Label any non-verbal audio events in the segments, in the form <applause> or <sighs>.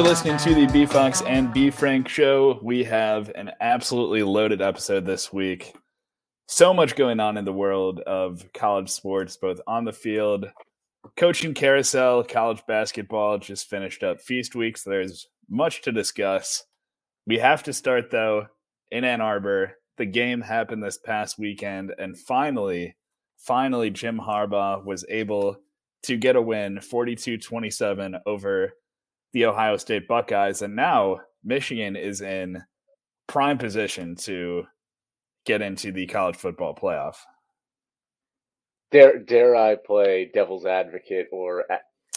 Are listening to the B Fox and B Frank show. We have an absolutely loaded episode this week. So much going on in the world of college sports, both on the field, coaching carousel, college basketball just finished up feast week. So there's much to discuss. We have to start, though, in Ann Arbor. The game happened this past weekend, and finally, finally, Jim Harbaugh was able to get a win 42 27 over the Ohio State Buckeyes, and now Michigan is in prime position to get into the college football playoff. Dare dare I play devil's advocate or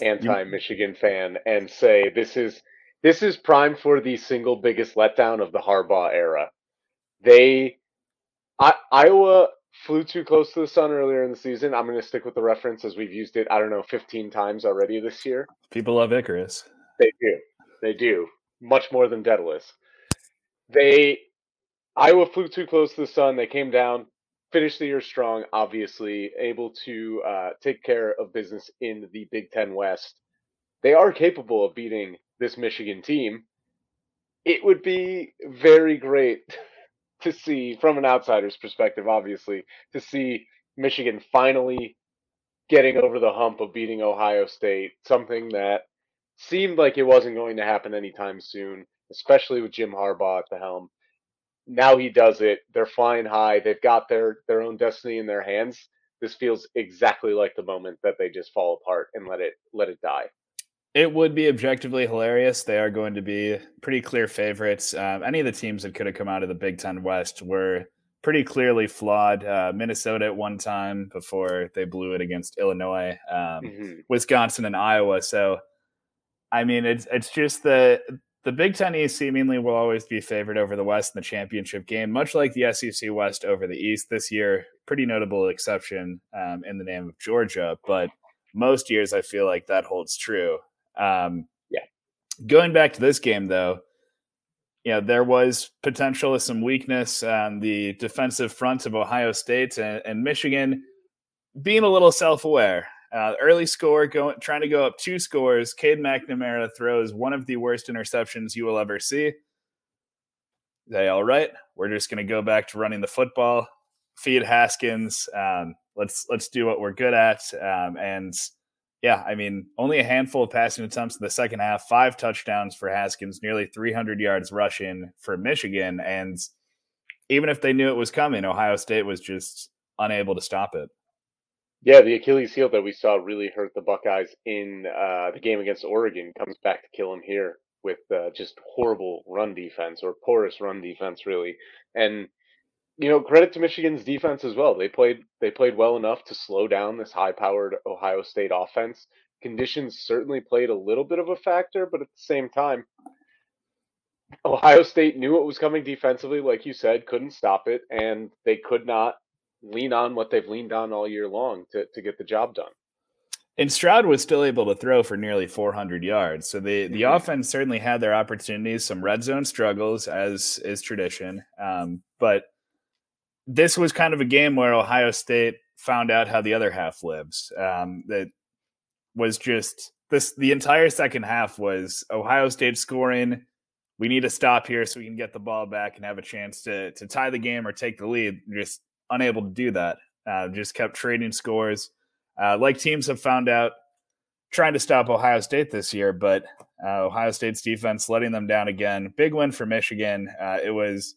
anti-Michigan fan and say this is this is prime for the single biggest letdown of the Harbaugh era. They I, Iowa flew too close to the sun earlier in the season. I'm going to stick with the reference as we've used it. I don't know, 15 times already this year. People love Icarus. They do. They do. Much more than Daedalus. They Iowa flew too close to the sun. They came down, finished the year strong, obviously, able to uh, take care of business in the Big Ten West. They are capable of beating this Michigan team. It would be very great <laughs> to see, from an outsider's perspective, obviously, to see Michigan finally getting over the hump of beating Ohio State, something that seemed like it wasn't going to happen anytime soon, especially with Jim Harbaugh at the helm. Now he does it. They're flying high. They've got their their own destiny in their hands. This feels exactly like the moment that they just fall apart and let it let it die. It would be objectively hilarious. They are going to be pretty clear favorites. Um, any of the teams that could have come out of the Big Ten West were pretty clearly flawed. Uh, Minnesota at one time before they blew it against Illinois, um, mm-hmm. Wisconsin, and Iowa. So I mean, it's it's just the the Big Ten East seemingly will always be favored over the West in the championship game, much like the SEC West over the East this year. Pretty notable exception um, in the name of Georgia, but most years I feel like that holds true. Um, yeah. Going back to this game, though, you know there was potential of some weakness on the defensive front of Ohio State and, and Michigan being a little self-aware. Uh, early score, going trying to go up two scores. Cade McNamara throws one of the worst interceptions you will ever see. They all right? We're just going to go back to running the football, feed Haskins. Um, let's let's do what we're good at. Um, and yeah, I mean, only a handful of passing attempts in the second half. Five touchdowns for Haskins, nearly 300 yards rushing for Michigan, and even if they knew it was coming, Ohio State was just unable to stop it. Yeah, the Achilles heel that we saw really hurt the Buckeyes in uh, the game against Oregon comes back to kill them here with uh, just horrible run defense or porous run defense, really. And you know, credit to Michigan's defense as well. They played they played well enough to slow down this high-powered Ohio State offense. Conditions certainly played a little bit of a factor, but at the same time, Ohio State knew what was coming defensively, like you said, couldn't stop it, and they could not lean on what they've leaned on all year long to, to get the job done. And Stroud was still able to throw for nearly 400 yards. So the, the mm-hmm. offense certainly had their opportunities, some red zone struggles, as is tradition. Um, but this was kind of a game where Ohio State found out how the other half lives. Um, that was just this the entire second half was Ohio State scoring. We need to stop here so we can get the ball back and have a chance to to tie the game or take the lead. Just unable to do that. Uh, just kept trading scores. Uh, like teams have found out trying to stop Ohio State this year, but uh, Ohio State's defense letting them down again. Big win for Michigan. Uh, it was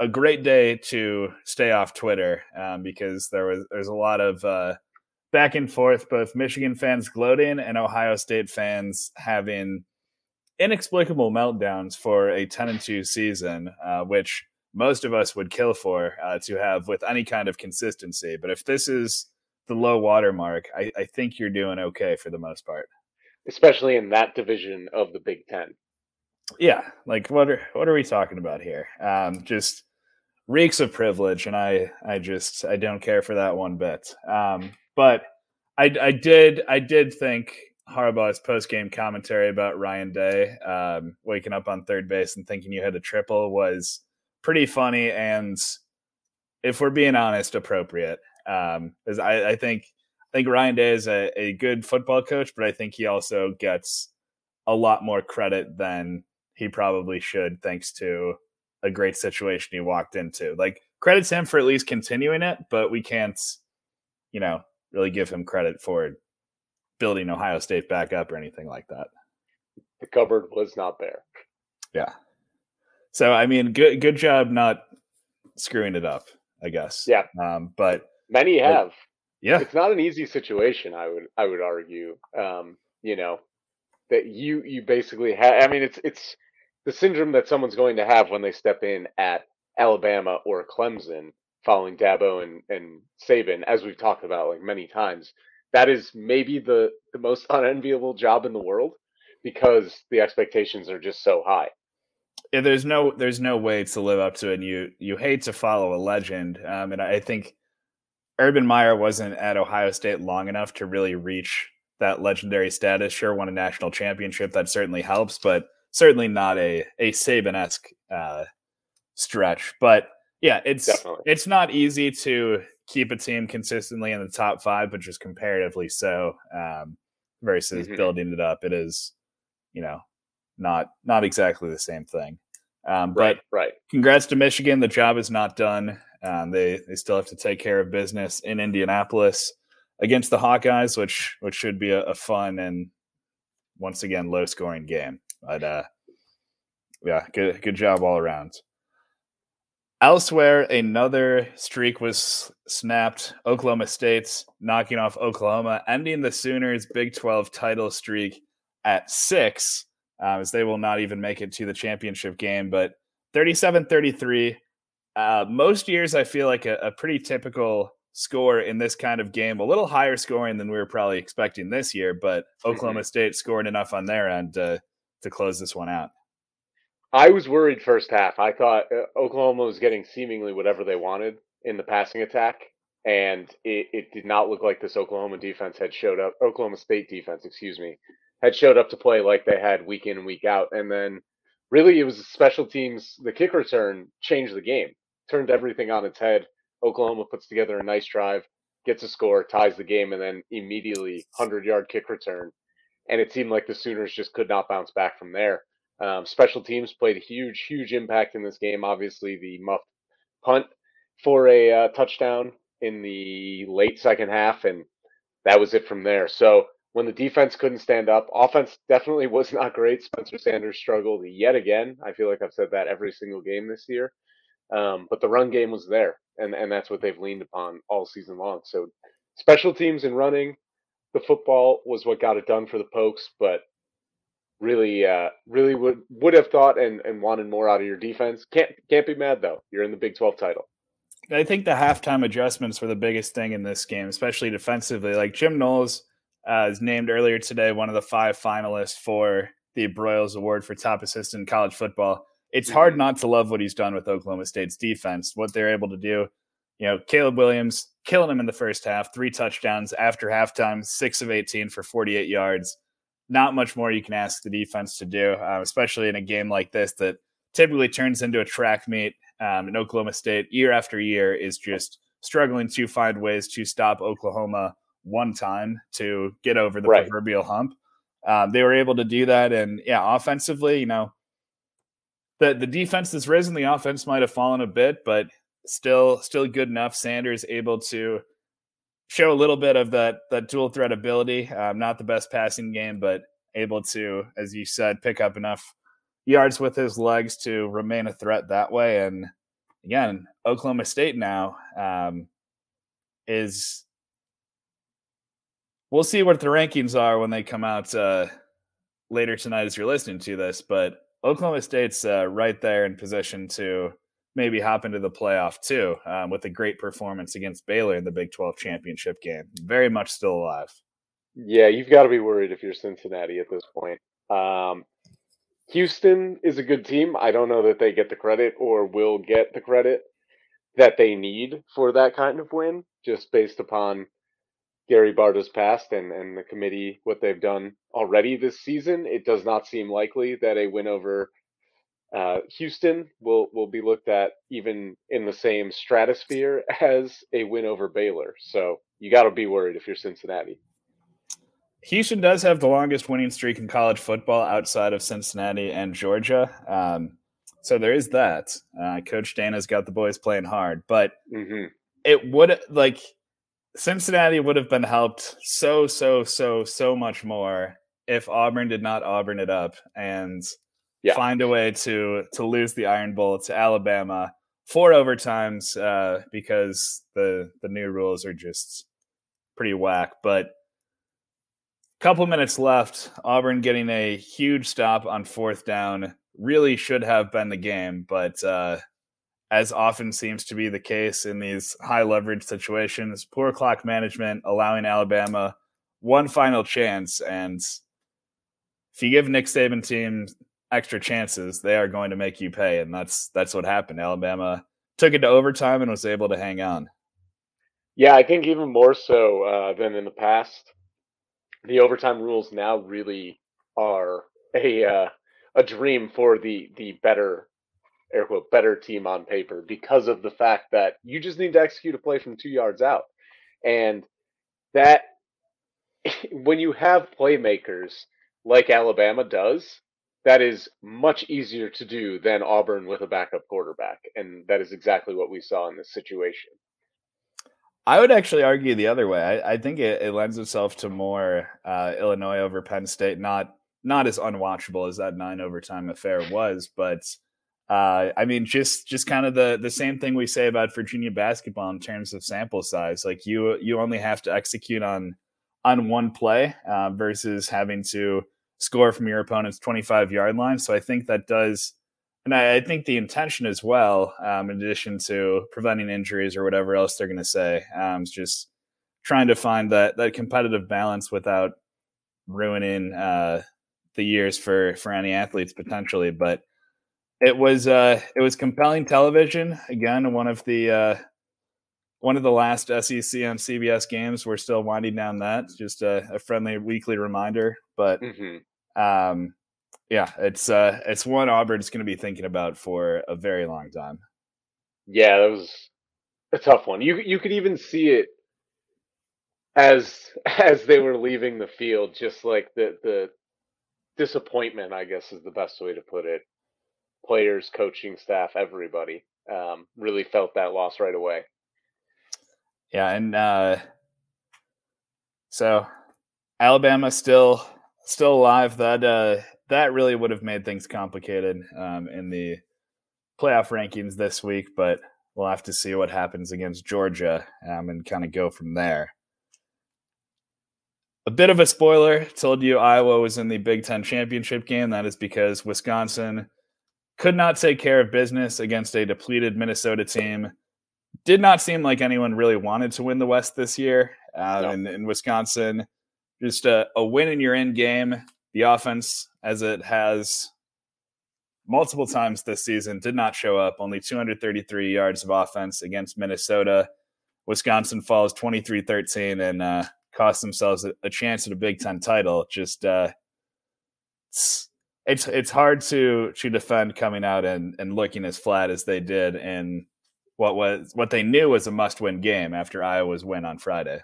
a great day to stay off Twitter um, because there was there's a lot of uh, back and forth, both Michigan fans gloating and Ohio State fans having inexplicable meltdowns for a 10 and 2 season, uh, which most of us would kill for uh, to have with any kind of consistency. But if this is the low water mark, I, I think you're doing okay for the most part. Especially in that division of the Big Ten. Yeah, like what are what are we talking about here? Um, just reeks of privilege, and I I just I don't care for that one bit. Um, but I I did I did think Harbaugh's post game commentary about Ryan Day um, waking up on third base and thinking you had a triple was pretty funny and, if we're being honest, appropriate. Um, because I, I think I think Ryan Day is a, a good football coach, but I think he also gets a lot more credit than he probably should, thanks to a great situation he walked into. Like credits him for at least continuing it, but we can't, you know, really give him credit for building Ohio State back up or anything like that. The cupboard was not there. Yeah. So I mean, good good job not screwing it up. I guess. Yeah. Um, but many have. But, yeah. It's not an easy situation. I would I would argue. Um, you know, that you you basically have. I mean, it's it's the syndrome that someone's going to have when they step in at Alabama or Clemson following Dabo and, and Saban, as we've talked about like many times. That is maybe the, the most <laughs> unenviable job in the world because the expectations are just so high. Yeah, there's no there's no way to live up to it. And you you hate to follow a legend, um, and I think Urban Meyer wasn't at Ohio State long enough to really reach that legendary status. Sure, won a national championship, that certainly helps, but certainly not a a Saban esque uh, stretch. But yeah, it's Definitely. it's not easy to keep a team consistently in the top five, but just comparatively so um, versus mm-hmm. building it up. It is, you know, not not exactly the same thing. Um, right, but right. Congrats to Michigan. The job is not done. Um, they they still have to take care of business in Indianapolis against the Hawkeyes, which which should be a, a fun and once again low scoring game. But uh, yeah, good good job all around. Elsewhere, another streak was snapped. Oklahoma State's knocking off Oklahoma, ending the Sooners' Big 12 title streak at six, um, as they will not even make it to the championship game. But 37 33. Uh, most years, I feel like a, a pretty typical score in this kind of game, a little higher scoring than we were probably expecting this year, but Oklahoma mm-hmm. State scored enough on their end to, to close this one out. I was worried first half. I thought uh, Oklahoma was getting seemingly whatever they wanted in the passing attack, and it, it did not look like this Oklahoma defense had showed up. Oklahoma State defense, excuse me, had showed up to play like they had week in week out. And then really it was special teams. The kick return changed the game, turned everything on its head. Oklahoma puts together a nice drive, gets a score, ties the game, and then immediately 100 yard kick return. And it seemed like the Sooners just could not bounce back from there. Um, special teams played a huge, huge impact in this game. Obviously, the muff punt for a uh, touchdown in the late second half, and that was it from there. So when the defense couldn't stand up, offense definitely was <laughs> not great. Spencer Sanders struggled yet again. I feel like I've said that every single game this year. Um, but the run game was there, and, and that's what they've leaned upon all season long. So special teams and running the football was what got it done for the Pokes, but really uh, really would would have thought and, and wanted more out of your defense. Can't can't be mad though. You're in the Big 12 title. I think the halftime adjustments were the biggest thing in this game, especially defensively. Like Jim Knowles uh, is named earlier today one of the five finalists for the Broyles Award for top assistant in college football. It's mm-hmm. hard not to love what he's done with Oklahoma State's defense, what they're able to do. You know, Caleb Williams killing him in the first half, three touchdowns after halftime, six of 18 for 48 yards not much more you can ask the defense to do, uh, especially in a game like this that typically turns into a track meet. Um, and Oklahoma State, year after year, is just struggling to find ways to stop Oklahoma one time to get over the right. proverbial hump. Um, they were able to do that, and yeah, offensively, you know, the the defense has risen. The offense might have fallen a bit, but still, still good enough. Sanders able to show a little bit of that that dual threat ability. Um, not the best passing game, but able to, as you said, pick up enough yards with his legs to remain a threat that way. And again, Oklahoma State now um, is. We'll see what the rankings are when they come out uh, later tonight as you're listening to this, but Oklahoma State's uh, right there in position to maybe hop into the playoff too um, with a great performance against Baylor in the Big 12 championship game. Very much still alive. Yeah, you've got to be worried if you're Cincinnati at this point. Um, Houston is a good team. I don't know that they get the credit or will get the credit that they need for that kind of win, just based upon Gary Barta's past and, and the committee, what they've done already this season. It does not seem likely that a win over uh, Houston will will be looked at even in the same stratosphere as a win over Baylor. So you got to be worried if you're Cincinnati. Houston does have the longest winning streak in college football outside of Cincinnati and Georgia. Um, so there is that. Uh, Coach Dana's got the boys playing hard, but hmm it would like Cincinnati would have been helped so so so so much more if Auburn did not Auburn it up and Yeah. find a way to to lose the Iron Bowl to Alabama four overtimes uh, because the the new rules are just pretty whack. But a couple minutes left, Auburn getting a huge stop on fourth down really should have been the game, but uh, as often seems to be the case in these high leverage situations, poor clock management allowing Alabama one final chance. And if you give Nick Saban team extra chances, they are going to make you pay, and that's that's what happened. Alabama took it to overtime and was able to hang on. Yeah, I think even more so uh, than in the past, the overtime rules now really are a uh, a dream for the the better air quote better team on paper because of the fact that you just need to execute a play from two yards out, and that <laughs> when you have playmakers like Alabama does, that is much easier to do than Auburn with a backup quarterback, and that is exactly what we saw in this situation. I would actually argue the other way. I, I think it, it lends itself to more uh, Illinois over Penn State. Not not as unwatchable as that nine overtime affair was, but uh, I mean, just just kind of the the same thing we say about Virginia basketball in terms of sample size. Like you you only have to execute on on one play uh, versus having to score from your opponent's 25 yard line. So I think that does, and I, I think the intention as well, um, in addition to preventing injuries or whatever else they're going to say, um, is just trying to find that that competitive balance without ruining uh, the years for for any athletes potentially. But it was uh, it was compelling television. Again, one of the uh, one of the last SEC on CBS games. We're still winding down that. Just a, a friendly weekly reminder, but hmm um, yeah, it's uh, it's one Auburn's going to be thinking about for a very long time. Yeah, that was a tough one. You you could even see it as <laughs> as they were leaving the field, just like the the disappointment, I guess is the best way to put it. Players, coaching staff, everybody um, really felt that loss right away. Yeah, and uh, so Alabama still still alive. That uh, that really would have made things complicated um, in the playoff rankings this week, but we'll have to see what happens against Georgia um, and kind of go from there. A bit of a spoiler told you Iowa was in the Big Ten championship game. That is because Wisconsin could not take care of business against a depleted Minnesota team. Did not seem like anyone really wanted to win the West this year. Uh, No. in, in Wisconsin, just a, a win in your end game. The offense, as it has multiple times this season, did not show up. Only 233 yards of offense against Minnesota. Wisconsin falls 23 13 and uh, cost themselves a, a chance at a Big Ten title. Just uh, it's, it's it's hard to to defend coming out and, and looking as flat as they did in what was what they knew was a must win game after Iowa's win on Friday.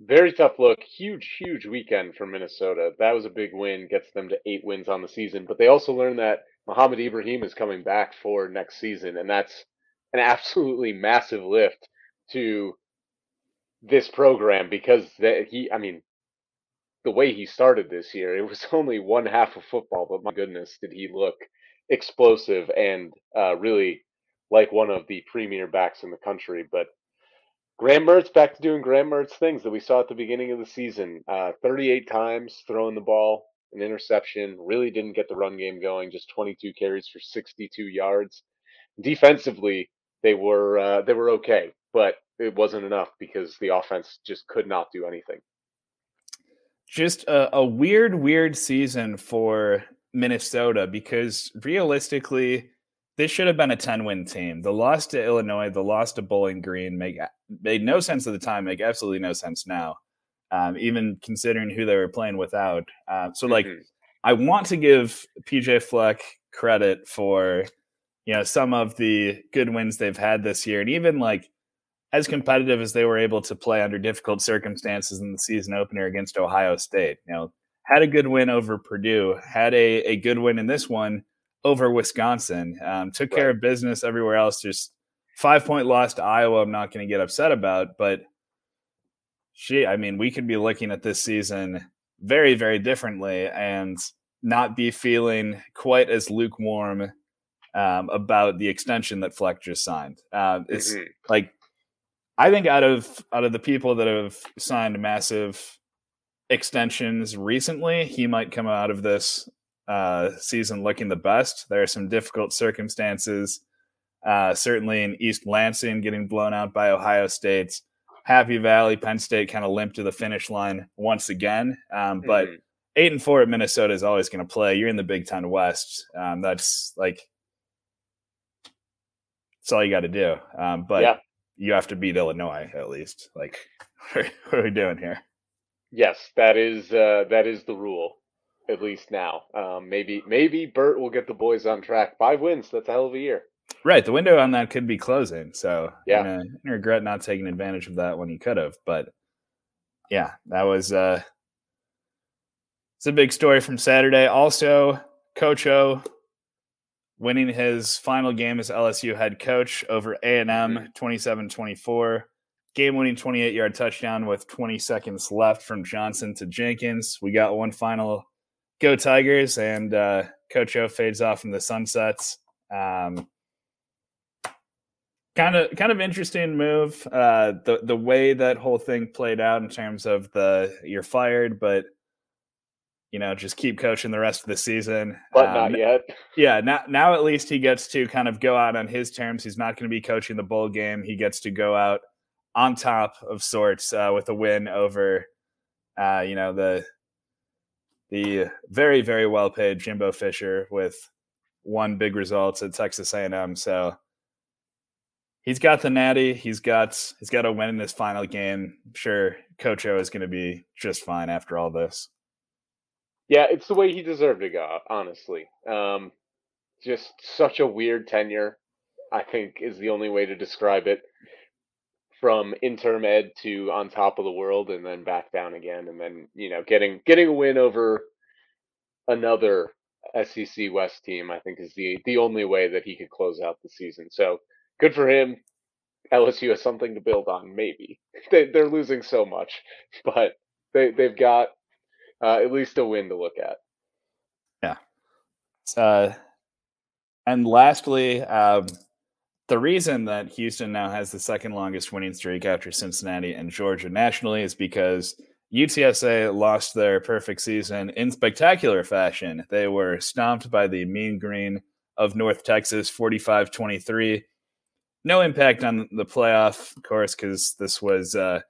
Very tough look. Huge, huge weekend for Minnesota. That was a big win, gets them to eight wins on the season. But they also learned that Mohamed Ibrahim is coming back for next season, and that's an absolutely massive lift to this program because that he, I mean, the way he started this year, it was <laughs> only one half of football, but my goodness, did he look explosive and uh, really like one of the premier backs in the country. But Graham Mertz back to doing Graham Mertz things that we saw at the beginning of the season. Uh, 38 times throwing the ball, an interception. Really didn't get the run game going. Just 22 carries for 62 yards. Defensively, they were uh, they were okay, but it wasn't enough because the offense just could not do anything. Just a, a weird, weird season for Minnesota because realistically, this should have been a 10 win team. The loss to Illinois, the loss to Bowling Green make made no sense at the time, make absolutely no sense now, um, even considering who they were playing without. Uh, so, like, Mhm. I want to give PJ Fleck credit for you know some of the good wins they've had this year, and even like as competitive as they were able to play under difficult circumstances in the season opener against Ohio State. You know, had a good win over Purdue, had a, a good win in this one over Wisconsin, um, took care of business everywhere else. Just five point loss to Iowa, I'm not going to get upset about, but she, I mean, we could be looking at this season very, very differently and not be feeling quite as lukewarm um, about the extension that Fleck just signed. Uh, it's mm-hmm. like I think out of out of the people that have signed massive extensions recently, he might come out of this uh, season looking the best. There are some difficult circumstances, uh, certainly in East Lansing getting blown out by Ohio State. Happy Valley, Penn State kind of limped to the finish line once again. Um, but mm-hmm. eight and four at Minnesota is always going to play. You're in the Big Ten West. Um, that's like that's all you got to do. Um, but yeah. You have to beat Illinois at least. Like, <laughs> what are we doing here? Yes, that is uh, that is the rule at least now. Um, maybe maybe Bert will get the boys on track. Five wins. That's a hell of a year. Right. The window on that could be closing. So yeah, I regret not taking advantage of that when you could have. But yeah, that was uh, it's a big story from Saturday. Also, Coach O winning his final game as LSU head coach over A&M 27-24. Game-winning 28-yard touchdown with 20 seconds left from Johnson to Jenkins. We got one final go Tigers, and uh, Coach O fades off in the sunsets. Um, kind of, kind of interesting move. Uh, the the way that whole thing played out in terms of the you're fired, but you know just keep coaching the rest of the season. But um, not yet. Yeah, now now at least he gets to kind of go out on his terms. He's not going to be coaching the bowl game. He gets to go out on top of sorts uh, with a win over, uh, you know the the very very well paid Jimbo Fisher with one big result at Texas A&M. So he's got the natty. He's got he's got a win in his final game. I'm sure Coach O is going to be just fine after all this. Yeah, it's the way he deserved to go. Honestly, um, just such a weird tenure. I think is the only way to describe it from interim ed to on top of the world and then back down again and then you know getting getting a win over another SEC West team I think is the the only way that he could close out the season. So good for him. LSU has something to build on. Maybe <laughs> they, they're losing so much, but they they've got uh, at least a win to look at. Yeah. Uh, and lastly, um, the reason that Houston now has the second longest winning streak after Cincinnati and Georgia nationally is because UTSA lost their perfect season in spectacular fashion. They were stomped by the Mean Green of North Texas 45 23. No impact on the playoff, of course, because this was uh,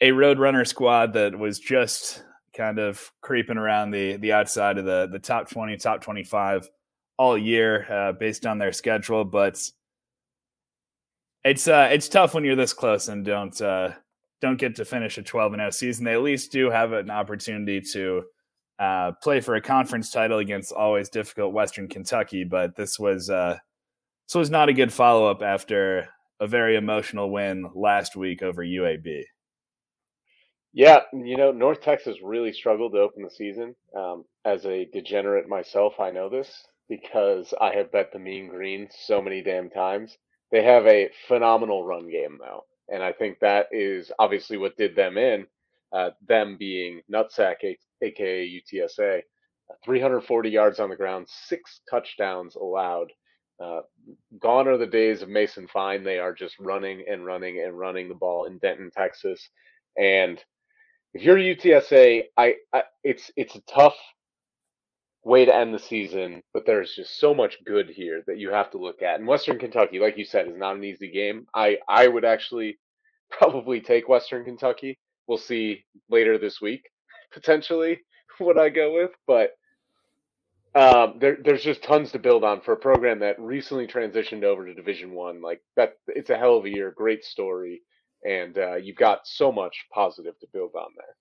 a Roadrunner squad that was just kind of creeping around the, the outside of the, the top 20, top 25 all year uh, based on their schedule. But it's uh, it's tough when you're this close and don't uh, don't get to finish a 12 and 0 season. They at least do have an opportunity to uh, play for a conference title against always difficult Western Kentucky. But this was uh, this was not a good follow up after a very emotional win last week over UAB. Yeah, you know, North Texas really struggled to open the season. Um, as a degenerate myself, I know this because I have bet the Mean Green so many damn times. They have a phenomenal run game, though. And I think that is obviously what did them in, uh, them being Nutsack, aka UTSA. 340 yards on the ground, six touchdowns allowed. Uh, gone are the days of Mason Fine. They are just running and running and running the ball in Denton, Texas. And if you're UTSA, I, I it's it's a tough way to end the season, but there's just so much good here that you have to look at. And Western Kentucky, like you said, is not an easy game. I I would actually <laughs> probably take Western Kentucky. We'll see later this week <laughs> potentially <laughs> what I go with, but um, there, there's just tons to build on for a program that recently transitioned over to Division One. Like that, it's a hell of a year, great story, and uh, you've got so much positive to build on there.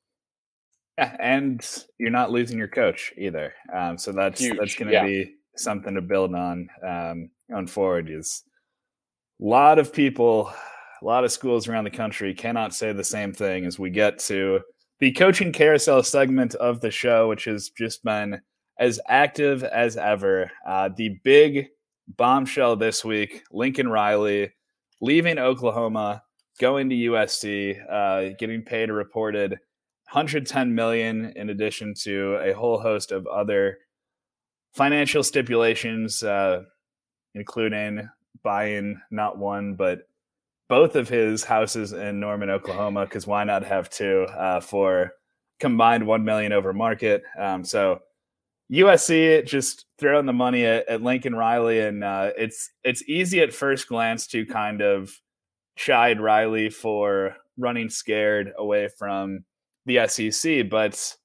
Yeah, and you're not losing your coach either. Um, so that's Huge. that's going to yeah. be something to build on um, going forward. Is a lot of people, a lot of schools around the country cannot say the same thing as we get to the coaching carousel segment of the show, which has just been as active as ever. Uh, the big bombshell this week Lincoln Riley leaving Oklahoma, going to USC, uh, getting paid a reported 110 million in addition to a whole host of other financial stipulations, uh, including buying not one but both of his houses in Norman, Oklahoma, because why not have two uh, for combined one million over market? Um, so USC just throwing the money at, at Lincoln Riley, and uh, it's it's easy at first glance to kind of chide Riley for running scared away from the SEC, but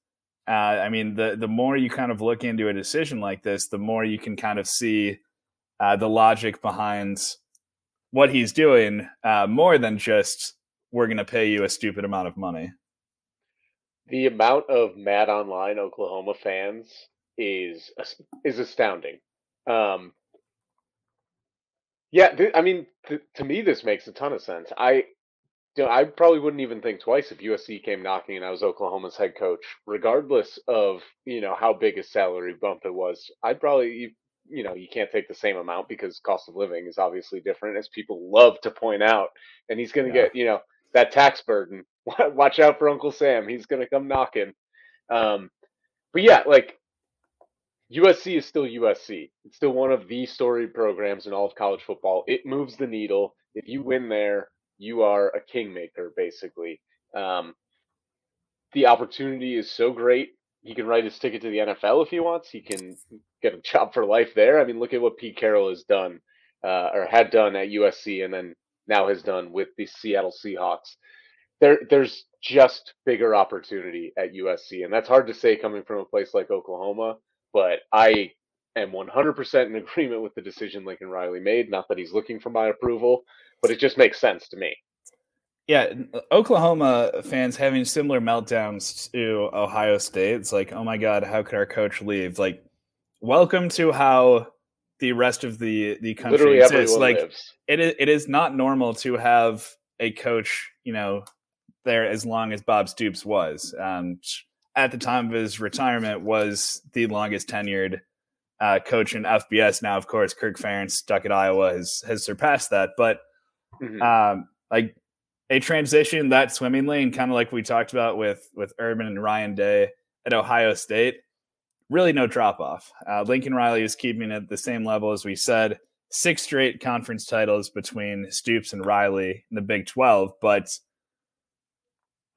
uh, I mean the the more you kind of look into a decision like this, the more you can kind of see uh, the logic behind what he's doing, uh, more than just we're going to pay you a stupid amount of money. The amount of mad online Oklahoma fans is is astounding. Um, yeah, th- I mean, th- to me, this makes a ton of sense. I, you know, I probably wouldn't even think twice if USC came knocking and I was Oklahoma's head coach, regardless of you know how big a salary bump it was. I'd probably, you know, you can't take the same amount because cost of living is obviously different, as people love to point out. And he's going to yeah. get, you know, that tax burden. <laughs> Watch out for Uncle Sam; he's going to come knocking. Um, but yeah, like USC is still USC. It's still one of the storied programs in all of college football. It moves the needle. If you win there, you are a kingmaker, basically. Um, the opportunity is so great. He can write his ticket to the NFL if he wants. He can get a job for life there. I mean, look at what Pete Carroll has done uh, or had done at USC, and then now has done with the Seattle Seahawks. There, there's just bigger opportunity at USC, and that's hard to say coming from a place like Oklahoma but I am 100% in agreement with the decision Lincoln Riley made. Not that he's looking for my approval, but it just makes sense to me. Yeah, Oklahoma fans having similar meltdowns to Ohio State. It's like, oh my God, how could our coach leave? Like, welcome to how the rest of the the country Literally exists. Like, lives. it is it is not normal to have a coach, you know, there as long as Bob Stoops was. Um, at the time of his retirement was the longest tenured uh, coach in FBS. Now, of course, Kirk Ferentz stuck at Iowa has has surpassed that, but mm-hmm. um, like a transition that swimmingly and kind of like we talked about with with Urban and Ryan Day at Ohio State. Really, no drop off. Uh, Lincoln Riley is keeping it at the same level as we said. Six straight conference titles between Stoops and Riley in the Big Twelve, but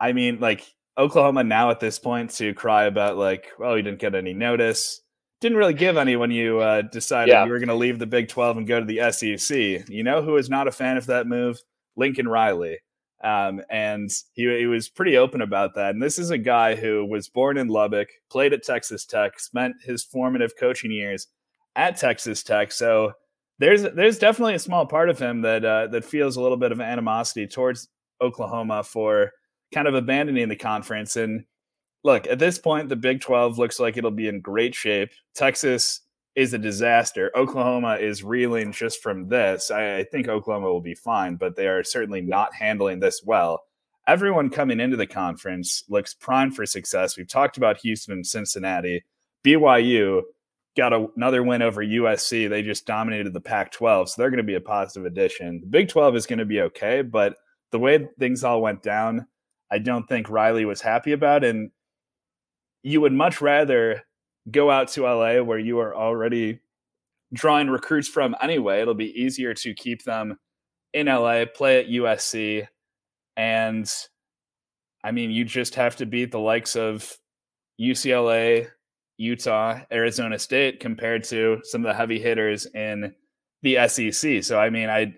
I mean, like Oklahoma now at this point to cry about like, well, you didn't get any notice. Didn't really give any when you uh, decided yeah. you were going to leave the Big 12 and go to the SEC. You know who is not a fan of that move? Lincoln Riley. Um, and he, he was pretty open about that. And this is a guy who was born in Lubbock, played at Texas Tech, spent his formative coaching years at Texas Tech. So there's there's definitely a small part of him that uh, that feels a little bit of animosity towards Oklahoma for kind of abandoning the conference. And look, at this point, the Big 12 looks like it'll be in great shape. Texas is a disaster. Oklahoma is reeling just from this. I, I, think Oklahoma will be fine, but they are certainly not handling this well. Everyone coming into the conference looks primed for success. We've talked about Houston and Cincinnati. BYU got a, another win over USC. They just dominated the Pac 12, so they're going to be a positive addition. The Big 12 is going to be okay, but the way things all went down, I don't think Riley was happy about. And you would much rather go out to LA where you are already drawing recruits from anyway. It'll be easier to keep them in LA, play at USC. And I mean, you just have to beat the likes of UCLA, Utah, Arizona State compared to some of the heavy hitters in the SEC. So, I mean, I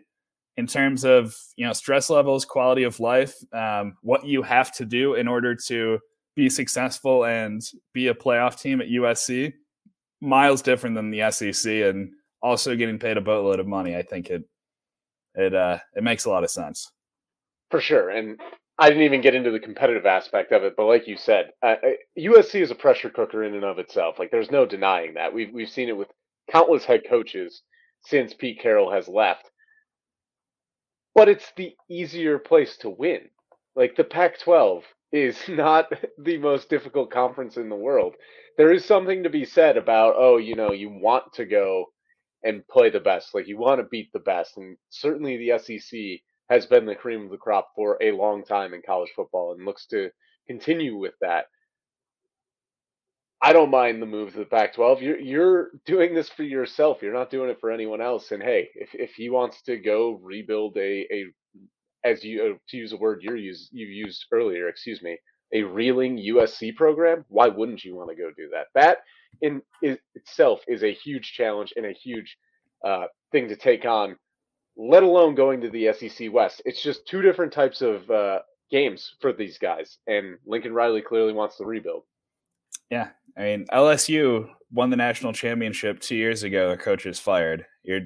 in terms of you know stress levels, quality of life, um, what you have to do in order to be successful and be a playoff team at USC, miles different than the SEC, and also getting paid a boatload of money. I think it it uh, it makes a lot of sense. For sure, and I didn't even get into the competitive aspect of it, but like you said, uh, USC is a pressure cooker in and of itself. Like there's no denying that. We've we've seen it with countless head coaches since Pete Carroll has left but it's the easier place to win. Like the Pac-12 is <laughs> not the most difficult conference in the world. There is something to be said about, oh, you know, you want to go and play the best. Like you want to beat the best. And certainly the SEC has been the cream of the crop for a long time in college football and looks to continue with that. I don't mind the move to the Pac-12. You're you're doing this for yourself. You're not doing it for anyone else. And hey, if if he wants to go rebuild a a as you uh, to use a word you use you used earlier, excuse me, a reeling USC program, why wouldn't you want to go do that? That in is, itself is a huge challenge and a huge uh, thing to take on. Let alone going to the SEC West. It's just two different types of uh, games for these guys, and Lincoln Riley clearly wants to rebuild. Yeah, I mean LSU won the national championship two years ago. Their coach is fired. You're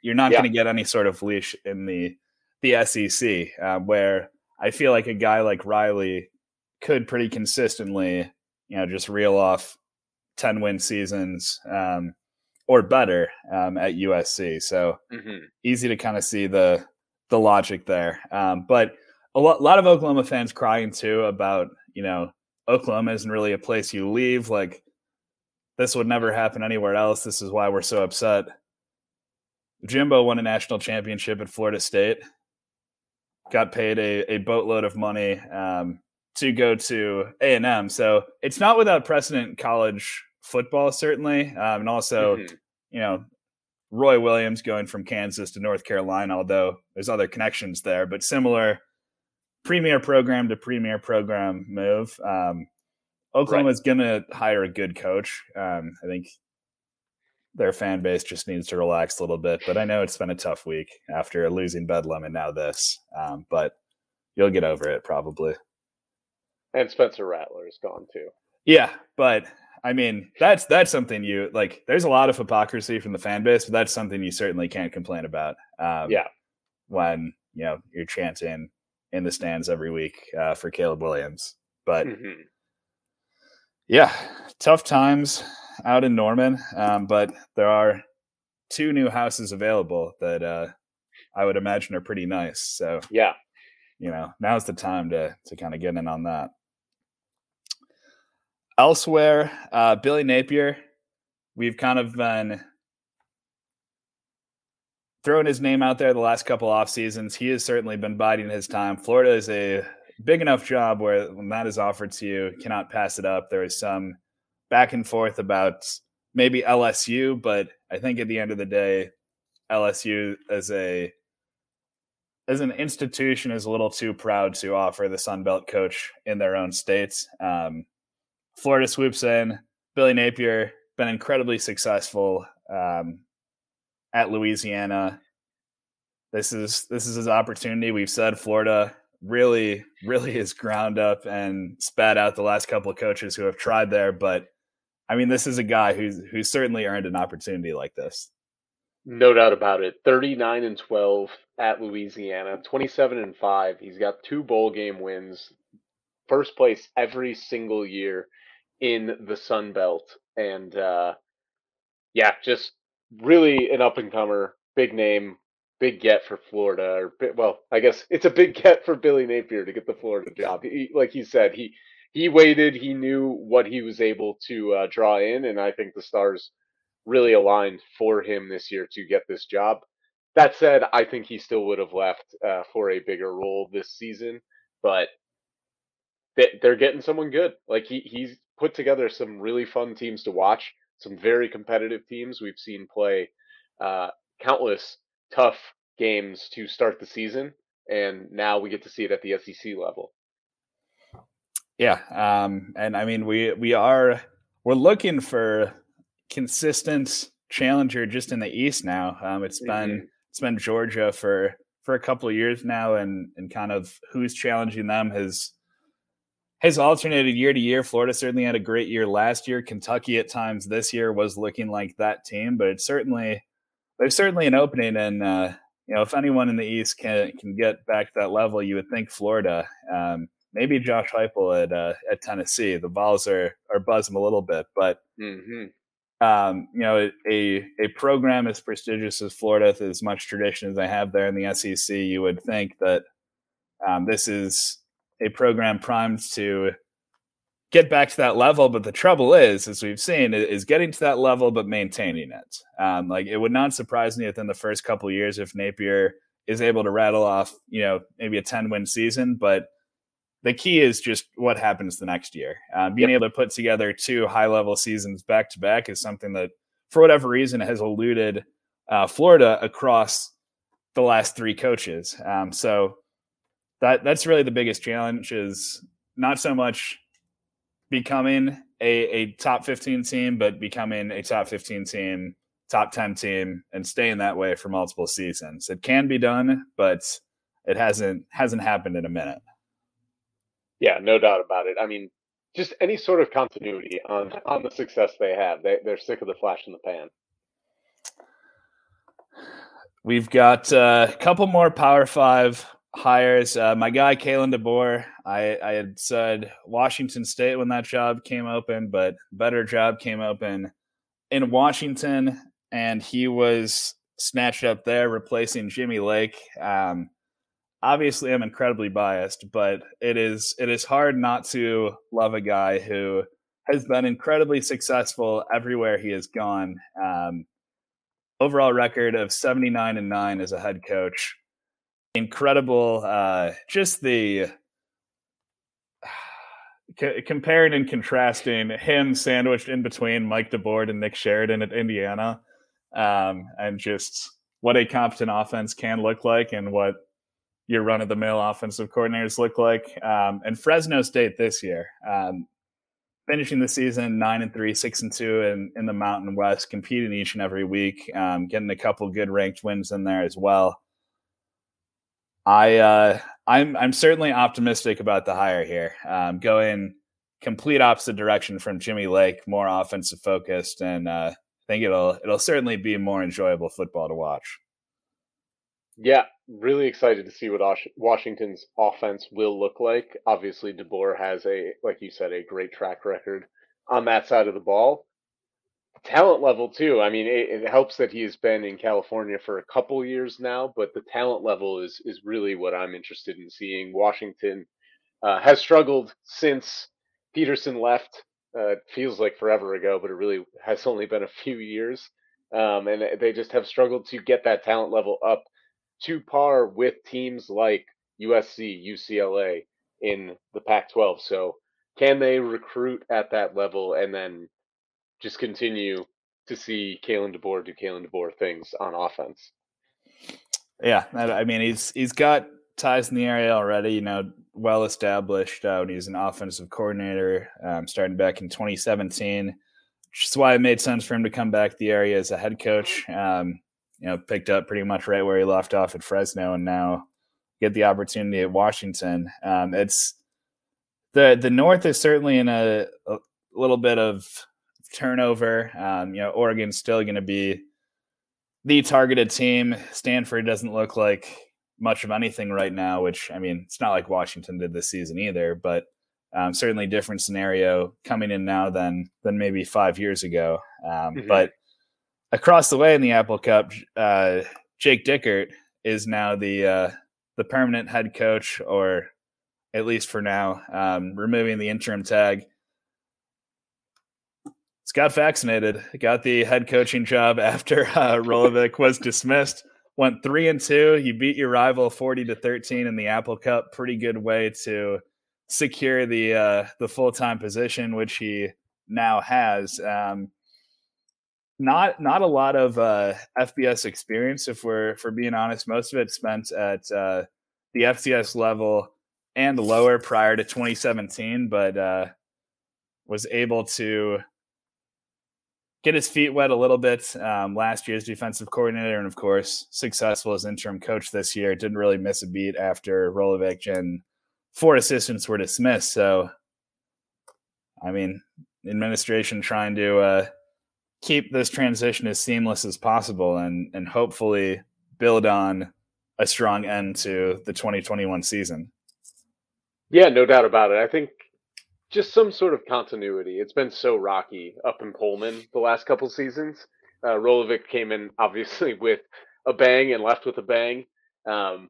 you're not yeah. going to get any sort of leash in the the SEC, uh, where I feel like a guy like Riley could pretty consistently, you know, just reel off ten win seasons um, or better um, at USC. So mm-hmm. easy to kind of see the the logic there. Um, but a lot, a lot of Oklahoma fans crying too about you know Oklahoma isn't really a place you leave. Like this would never happen anywhere else. This is why we're so upset. Jimbo won a national championship at Florida State. Got paid a, a boatload of money um, to go to A and M. So it's not without precedent in college football, certainly, um, and also mm-hmm. you know Roy Williams going from Kansas to North Carolina. Although there's other connections there, but similar premier program to premier program move. Um, Oklahoma's right. going to hire a good coach. Um, I think their fan base just needs to relax a little bit. But I know it's been a tough week after losing Bedlam and now this. Um, but you'll get over it probably. And Spencer Rattler is gone too. Yeah, but I mean that's that's something you like. There's a lot of hypocrisy from the fan base, but that's something you certainly can't complain about. Um, yeah, when you know you're chanting in the stands every week uh, for Caleb Williams. But mm-hmm. yeah, tough times out in Norman. Um, but there are two new houses available that uh, I would imagine are pretty nice. So yeah, you know, now's the time to to kind of get in on that. Elsewhere, uh, Billy Napier, we've kind of been throwing his name out there the last couple off seasons. He has certainly been biding his time. Florida is a big enough job where when that is offered to you, cannot pass it up. There is some back and forth about maybe LSU, but I think at the end of the day, LSU as a as an institution is a little too proud to offer the Sun Belt coach in their own states. Um, Florida swoops in. Billy Napier been incredibly successful. Um, at Louisiana. This is this is his opportunity. We've said Florida really, <laughs> really is ground up and spat out the last couple of coaches who have tried there. But I mean, this is a guy who's who's certainly earned an opportunity like this. No doubt about it. 39 and 12 at Louisiana, 27 and 5. He's got two bowl game wins, first place every single year in the Sun Belt. And uh, yeah, just really an up and comer, big name, big get for Florida. Or well, I guess it's a big <laughs> get for Billy Napier to get the Florida job. He, like he said, he he waited. He knew what he was able to uh, draw in, and I think the stars really aligned for him this year to get this job. That said, I think he still would have left uh, for a bigger role this season, but they're getting someone good. Like he he's put together some really fun teams to watch some very competitive teams. We've seen play uh, countless tough games to start the season, and now we get to see it at the SEC level. Yeah, um, and I mean we we are we're looking for consistent challenger just in the East now. Um, it's mm-hmm. been it's been Georgia for for a couple of years now, and and kind of who's challenging them has has alternated year to year. Florida certainly had a great year last year. Kentucky at times this year was looking like that team, but it's certainly there's certainly an opening. And uh, you know, if anyone in the East can can get back to that level, you would think Florida. Um, maybe Josh Heupel at uh, at Tennessee. The Vols are are buzzing a little bit, but mm-hmm. um, you know, a a program as prestigious as Florida, with as much tradition as they have there in the SEC, you would think that um, this is a program primed to get back to that level. But the trouble is, as we've seen, is getting to that level but maintaining it. Um, like it would not surprise me within the first couple years if Napier is able to rattle off, you know, maybe a ten win season, but the key is just what happens the next year. Uh, being yep. able to put together two high level seasons back to back is something that, for whatever reason, has eluded uh, Florida across the last three coaches. Um, so that that's really the biggest challenge is not so much becoming a, a top 15 team, but becoming a top 15 team, top 10 team, and staying that way for multiple seasons. It can be done, but it hasn't hasn't happened in a minute. Yeah, no doubt about it. I mean, just any sort of continuity on on the success they have. They they're sick of the flash in the pan. We've got uh, a couple more Power Five hires. Uh, my guy Kalen DeBoer. I I had said Washington State when that job came open, but better job came open in Washington, and he was snatched up there, replacing Jimmy Lake. Um, obviously I'm incredibly biased, but it is it is hard not to love a guy who has been incredibly successful everywhere he has gone. Um, overall record of 79 and 9 as a head coach. Incredible uh, just the <sighs> c- comparing and contrasting him sandwiched in between Mike DeBord and Nick Sheridan at Indiana. Um, and just what a competent offense can look like and what your run of the mill offensive coordinators look like. Um, and Fresno State this year, um, finishing the season nine and three, six and two in, in the Mountain West, competing each and every week, um, getting a couple good ranked wins in there as well. I uh, I'm I'm certainly optimistic about the hire here. Um, going complete opposite direction from Jimmy Lake, more offensive focused, and uh, I think it'll it'll certainly be more enjoyable football to watch. Yeah, really excited to see what Washington's offense will look like. Obviously, DeBoer has a, like you said, a great track record on that side of the ball. Talent level too. I mean, it, it helps that he has been in California for a couple years now, but the talent level is is really what I'm interested in seeing. Washington uh, has struggled since Peterson left. Uh, feels like forever ago, but it really has only been a <laughs> few years. Um, and they just have struggled to get that talent level up to par with teams like USC, UCLA in the Pac 12. So, can they recruit at that level and then just continue to see Kalen DeBoer do Kalen DeBoer things on offense? Yeah, I mean he's he's got ties in the area already. You know, well established. Uh, he's an offensive coordinator, um, starting back in 2017, which is why it made sense for him to come back the area as a head coach. Um, you know, picked up pretty much right where he left off at Fresno, and now get the opportunity at Washington. Um, it's the the North is certainly in a, a little bit of turnover. Um, you know, Oregon's still going to be the targeted team. Stanford doesn't look like much of anything right now, which I mean, it's not like Washington did this season either, but um, certainly different scenario coming in now than than maybe five years ago. Um, mm-hmm. But across the way in the Apple Cup, uh, Jake Dickert is now the uh, the permanent head coach, or at least for now, um, removing the interim tag. Got vaccinated, got the head coaching job after <laughs> uh, Rolovich was dismissed. Went three and two. You beat your rival forty to thirteen in the Apple Cup. Pretty good way to secure the uh, the full time position, which he now has. Um, not not a lot of uh, FBS experience, if we're we're being honest. Most of it spent at uh, the FCS level and lower prior to 2017, but uh, was able to get his feet wet a little bit um, last year's defensive coordinator, and of course, successful as interim coach this year. Didn't really miss a beat after Rolovich and four assistants were dismissed. So, I mean, administration trying to uh, keep this transition as seamless as possible and and hopefully build on a strong end to the 2021 season. Yeah, no doubt about it. I think just some sort of continuity. It's been so rocky up in Pullman the last couple seasons. Uh, Rolovich came in obviously <laughs> with a bang and left with a bang, um,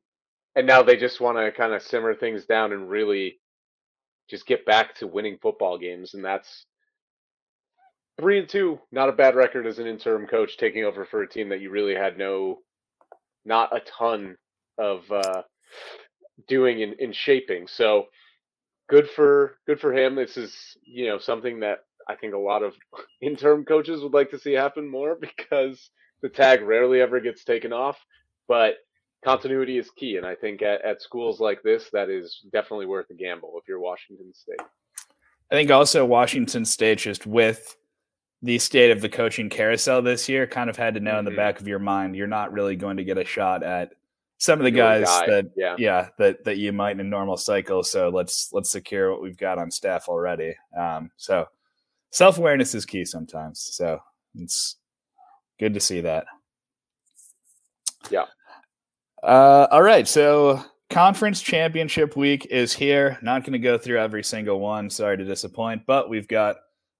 and now they just want to kind of simmer things down and really just get back to winning football games, and that's three and two. Not a bad record as an interim coach taking over for a team that you really had no, not a ton of uh, doing in, in shaping. So good for good for him. This is you know something that I think a lot of <laughs> interim coaches would like to see happen more because the tag rarely ever gets taken off. But continuity is key, and I think at, at schools like this, that is definitely worth a gamble if you're Washington State. I think also Washington State just with the state of the coaching carousel this year kind of had to know mm-hmm. in the mm-hmm. back of your mind you're not really going to get a shot at some of the guys guy. that yeah. yeah that that you might in a normal cycle so let's let's secure what we've got on staff already um, so self-awareness is key sometimes so it's good to see that yeah uh, all right so conference championship week is here not going to go through every single one sorry to disappoint but we've got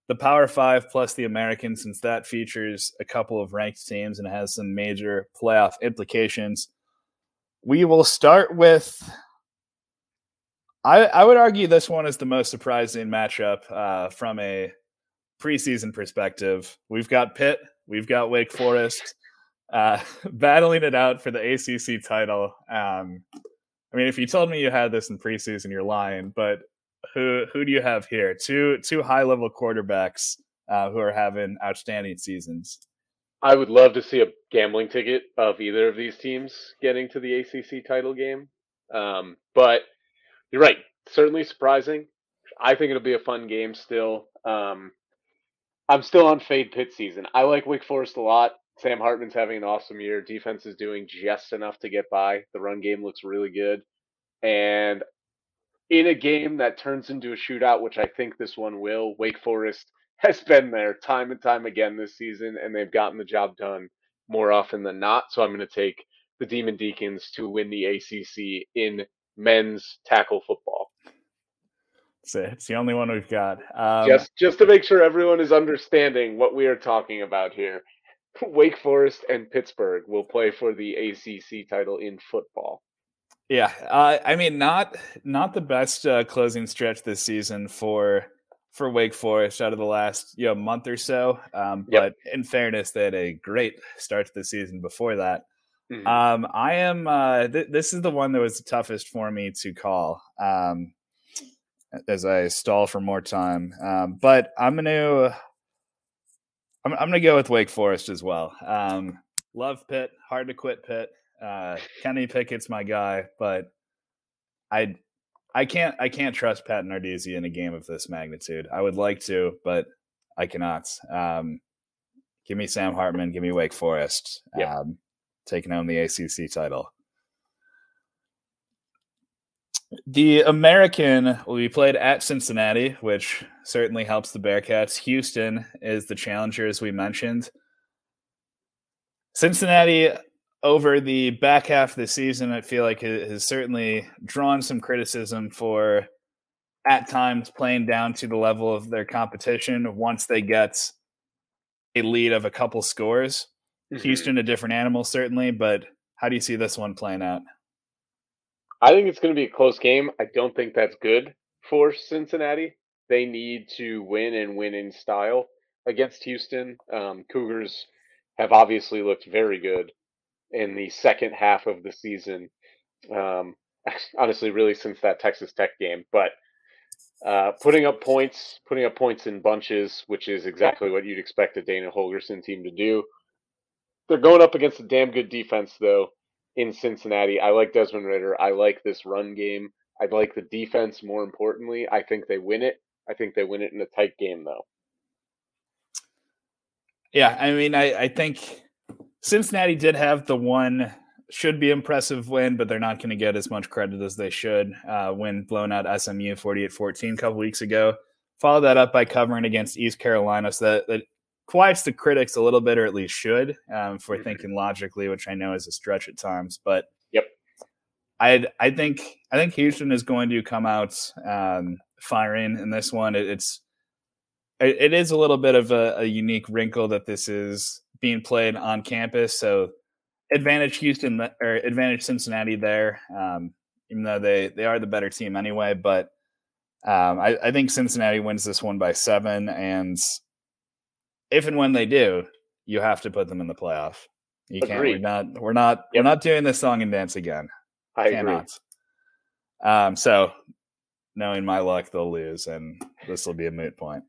the Power Five plus the American, since that features a couple of ranked teams and has some major playoff implications. We will start with. I, I would argue this one is the most surprising matchup uh, from a preseason perspective. We've got Pitt, we've got Wake Forest uh, <laughs> battling it out for the ACC title. Um, I mean, if you told me you had this in preseason, you're lying. But who who do you have here? Two two high level quarterbacks uh, who are having outstanding seasons. I would love to see a gambling ticket of either of these teams getting to the ACC title game. Um, but you're right, certainly surprising. I think it'll be a fun game still. Um, I'm still on fade pit season. I like Wake Forest a lot. Sam Hartman's having an awesome year. Defense is doing just enough to get by. The run game looks really good. And in a game that turns into a shootout, which I think this one will, Wake Forest has been there time and time again this season, and they've gotten the job done more often than not. So I'm going to take the Demon Deacons to win the ACC in men's tackle football. It's, it's the only one we've got. Um, just, just to make sure everyone is understanding what we are talking about here. <laughs> Wake Forest and Pittsburgh will play for the ACC title in football. Yeah, uh, I mean, not not the best uh, closing stretch this season for for Wake Forest out of the last you know month or so. Um, yep. But in fairness, they had a great start to the season before that. Mm-hmm. Um, I am. Uh, th- this is the one that was the toughest for me to call. Um, as I stall for more time, um, but I'm gonna. I'm, I'm gonna go with Wake Forest as well. Um, love Pitt, hard to quit Pitt. Uh, Kenny Pickett's my guy, but I I can't I can't trust Pat Narduzzi in a game of this magnitude. I would like to, but I cannot. Um, give me Sam Hartman. Give me Wake Forest. Yep. Um, taking home the ACC title. The American will be played at Cincinnati, which certainly helps the Bearcats. Houston is the challenger, as we mentioned. Cincinnati over the back half of the season, I feel like it has certainly drawn some criticism for at times playing down to the level of their competition once they get a lead of a couple scores. Mm-hmm. Houston, a different animal, certainly, but how do you see this one playing out? I think it's going to be a close game. I don't think that's good for Cincinnati. They need to win and win in style against Houston. Um, Cougars have obviously looked very good in the second half of the season. Um, <laughs> honestly, really since that Texas Tech game, but uh, putting up points, putting up points in bunches, which is exactly what you'd expect a Dana Holgorsen team to do. They're going up against a damn good defense, though, in Cincinnati. I like Desmond Ridder. I like this run game. I like the defense more importantly. I think they win it. I think they win it in a tight game, though. Yeah, I mean, I, I think Cincinnati did have the one should be impressive win, but they're not going to get as much credit as they should. Uh, when blown out SMU 48-14 a couple weeks ago. Follow that up by covering against East Carolina, so that, that quiets the critics a little bit, or at least should, um, for mm-hmm. thinking logically, which I know is a stretch at times. But yep, I I think I think Houston is going to come out um, firing in this one. It, it's it, it is a little bit of a, a unique wrinkle that this is being played on campus. So advantage Houston or advantage Cincinnati there, um, even though they they are the better team anyway. But um, I, I, think Cincinnati wins this one by seven, and if and when they do, you have to put them in the playoff. You can't. We're not. We're not. Yep. We're not doing this song and dance again. I Cannot. agree. Um. So, knowing my luck, they'll lose, and this will be a moot point.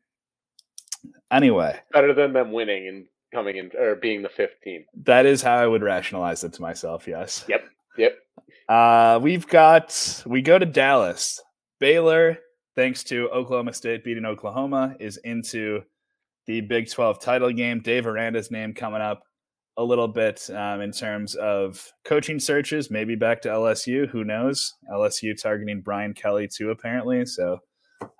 Anyway, better than them winning and coming in or being the 15. That is how I would rationalize it to myself. Yes. Yep. Yep. Uh, we've got we go to Dallas. Baylor, thanks to Oklahoma State beating Oklahoma, is into the Big 12 title game. Dave Aranda's name coming up a little bit um, in terms of coaching searches, maybe back to LSU. Who knows? LSU targeting Brian Kelly too, apparently. So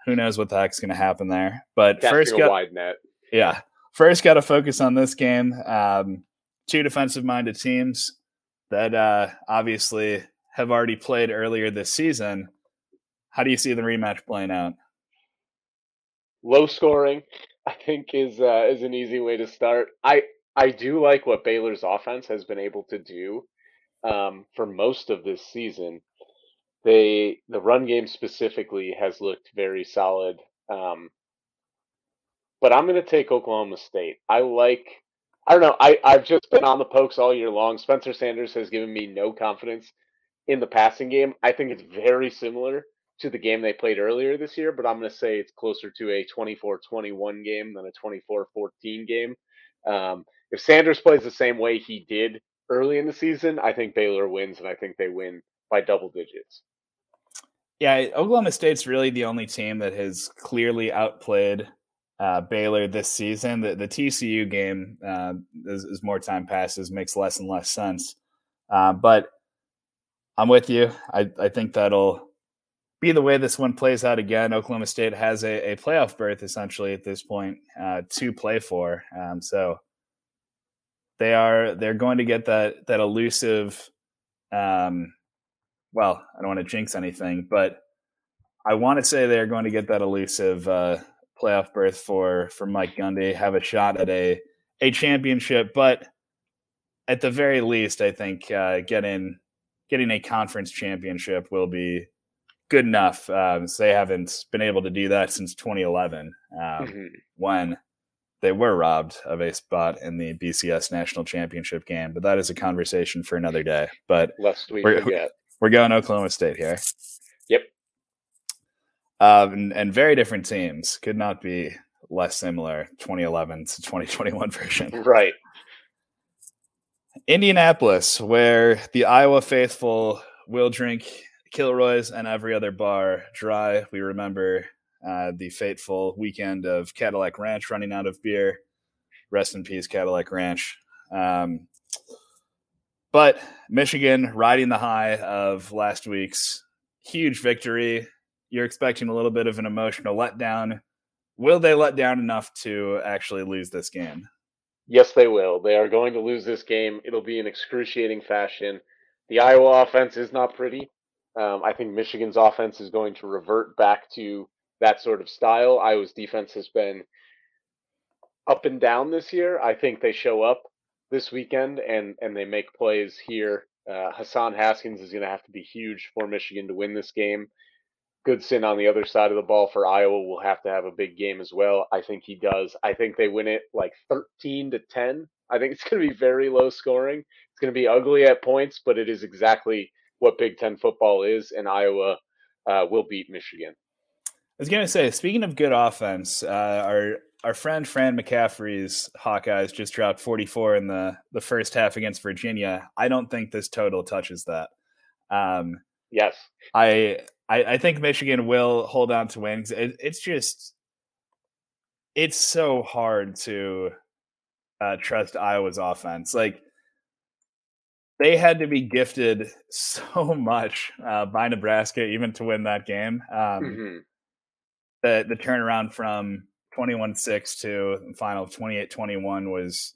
who knows what the heck's going to happen there? But Casting first, got, wide net. Yeah, first got to focus on this game. Um, two defensive-minded teams that uh, obviously have already played earlier this season. How do you see the rematch playing out? Low scoring, I think, is uh, is an easy way to start. I I do like what Baylor's offense has been able to do um, for most of this season. They the run game specifically has looked very solid. Um, but I'm going to take Oklahoma State. I like. I don't know. I I've just been on the pokes all year long. Spencer Sanders has given me no confidence in the passing game. I think it's very similar to the game they played earlier this year, but I'm going to say it's closer to a 24-21 game than a 24-14 game. Um, if Sanders plays the same way he did early in the season, I think Baylor wins, and I think they win by double digits. Yeah, Oklahoma State's really the only team that has clearly outplayed uh, Baylor this season. The, the TCU game, uh, as, as, more time passes, makes less and less sense. Uh, but I'm with you. I, I think that'll be the way this one plays out again. Oklahoma State has a, a playoff berth essentially at this point uh, to play for. Um, so they are they're going to get that that elusive um, well, I don't want to jinx anything, but I want to say they're going to get that elusive uh, playoff berth for for Mike Gundy, have a shot at a a championship, but at the very least, I think uh, getting getting a conference championship will be good enough. Um, so they haven't been able to do that since 2011, um, mm-hmm. when they were robbed of a spot in the BCS national championship game. But that is a conversation for another day. But lest we forget. We're going Oklahoma State here. Yep. Um, and, and very different teams. Could not be less similar 2011 to 2021 <laughs> version. Right. Indianapolis, where the Iowa faithful will drink Kilroy's and every other bar dry. We remember uh, the fateful weekend of Cadillac Ranch running out of beer. Rest in peace, Cadillac Ranch. Um, but Michigan riding the high of last week's huge victory. You're expecting a little bit of an emotional letdown. Will they let down enough to actually lose this game? Yes, they will. They are going to lose this game. It'll be in excruciating fashion. The Iowa offense is not pretty. Um, I think Michigan's offense is going to revert back to that sort of style. Iowa's defense has been up and down this year. I think they show up this weekend and and they make plays here. Uh, Hassan Haskins is going to have to be huge for Michigan to win this game. Goodson on the other side of the ball for Iowa will have to have a big game as well. I think he does. I think they win it like 13 to 10. I think <laughs> it's going to be very low scoring. It's going to be ugly at points, but it is exactly what Big Ten football is, and Iowa uh, will beat Michigan. I was going to say, speaking of good offense, uh, our our friend Fran McCaffery's Hawkeyes just dropped 44 in the the first half against Virginia. I don't think this total touches that. Um, yes, I, I, I think Michigan will hold on to wins. It, it's just it's so hard to uh, trust Iowa's offense. Like they had to be gifted <laughs> so much uh, by Nebraska even to win that game. Um, mm-hmm. The the turnaround from 21-6 to final 28-21 was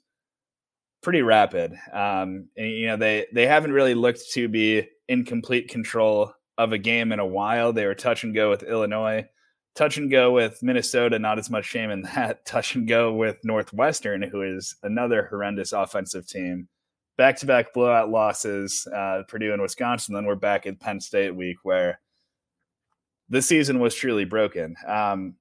pretty rapid. Um, and, you know, they they haven't really looked to be in complete control of a game in a while. They were touch and go with Illinois, touch and go with Minnesota, not as much shame in <laughs> that. Touch and go with Northwestern, who is another horrendous offensive team. Back to back blowout losses, uh, Purdue and Wisconsin. Then we're back at Penn State week where the season was truly broken. Um,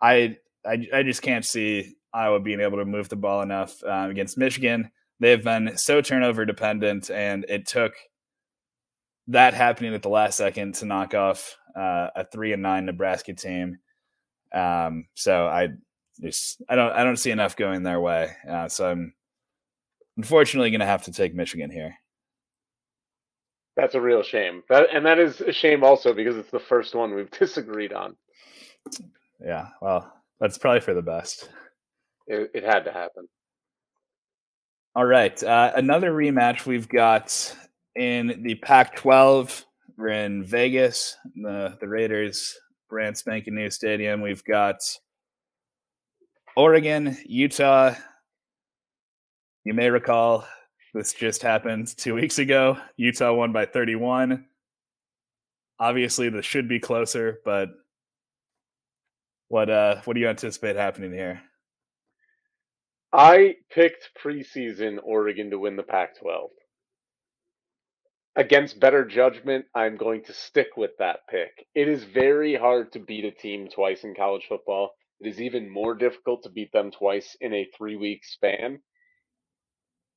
I, I, I just can't see Iowa being able to move the ball enough uh, against Michigan. They've been so turnover dependent, and it took that happening at the last second to knock off uh, a three and nine Nebraska team. Um, so I just I don't I don't see enough going their way. Uh, so I'm unfortunately going to have to take Michigan here. That's a real shame. That and that is a shame also because it's the first one we've <laughs> disagreed on. Yeah, well, that's probably for the best. It, it had to happen. All right, uh, another rematch we've got in the Pac-12. We're in Vegas, the the Raiders brand spanking new stadium. We've got Oregon, Utah. You may recall this just happened two weeks ago. Utah won by 31. Obviously, this should be closer, but what uh what do you anticipate happening here? I picked preseason Oregon to win the Pac 12 against better judgment, I'm going to stick with that pick. It is very hard to beat a team twice in college football. It is even more difficult to beat them twice in a three week span.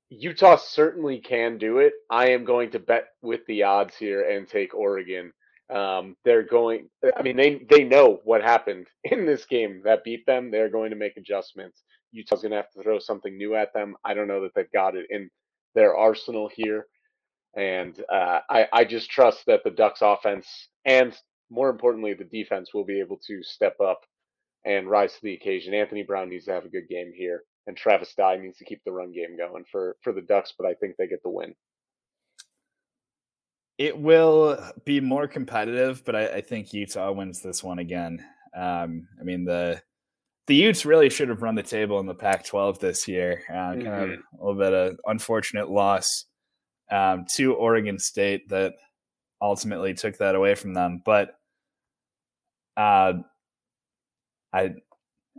Utah certainly can do it. I am going to bet with the odds here and take Oregon. Um, they're going. I mean, they they know what happened <laughs> in this game that beat them. They're going to make adjustments. Utah's going to have to throw something new at them. I don't know that they've got it in their arsenal here. And uh, I, I just trust that the Ducks offense and more importantly, the defense will be able to step up and rise to the occasion. Anthony Brown needs to have a good game here, and Travis Dye needs to keep the run game going for for the Ducks. But I think they get the win. It will be more competitive, but I, I think Utah wins this one again. Um, I mean the the Utes really should have run the table in the Pac-12 this year. Uh, kind mm-hmm. of a little bit of unfortunate loss um, to Oregon State that ultimately took that away from them. But uh, I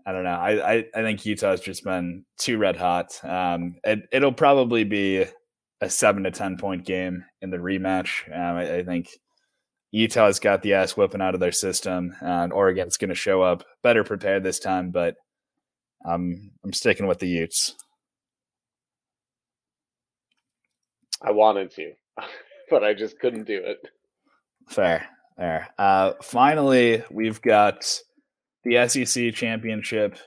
I don't know. I, I, I think Utah's just been too red hot. Um, it, it'll probably be a seven to ten point game in the rematch. Um, I, I, think Utah's got the ass whipping out of their system, and Oregon's going to show up better prepared this time. But I'm I'm sticking with the Utes. I wanted to, <laughs> but I just couldn't do it. Fair, There. Uh, finally, we've got the SEC championship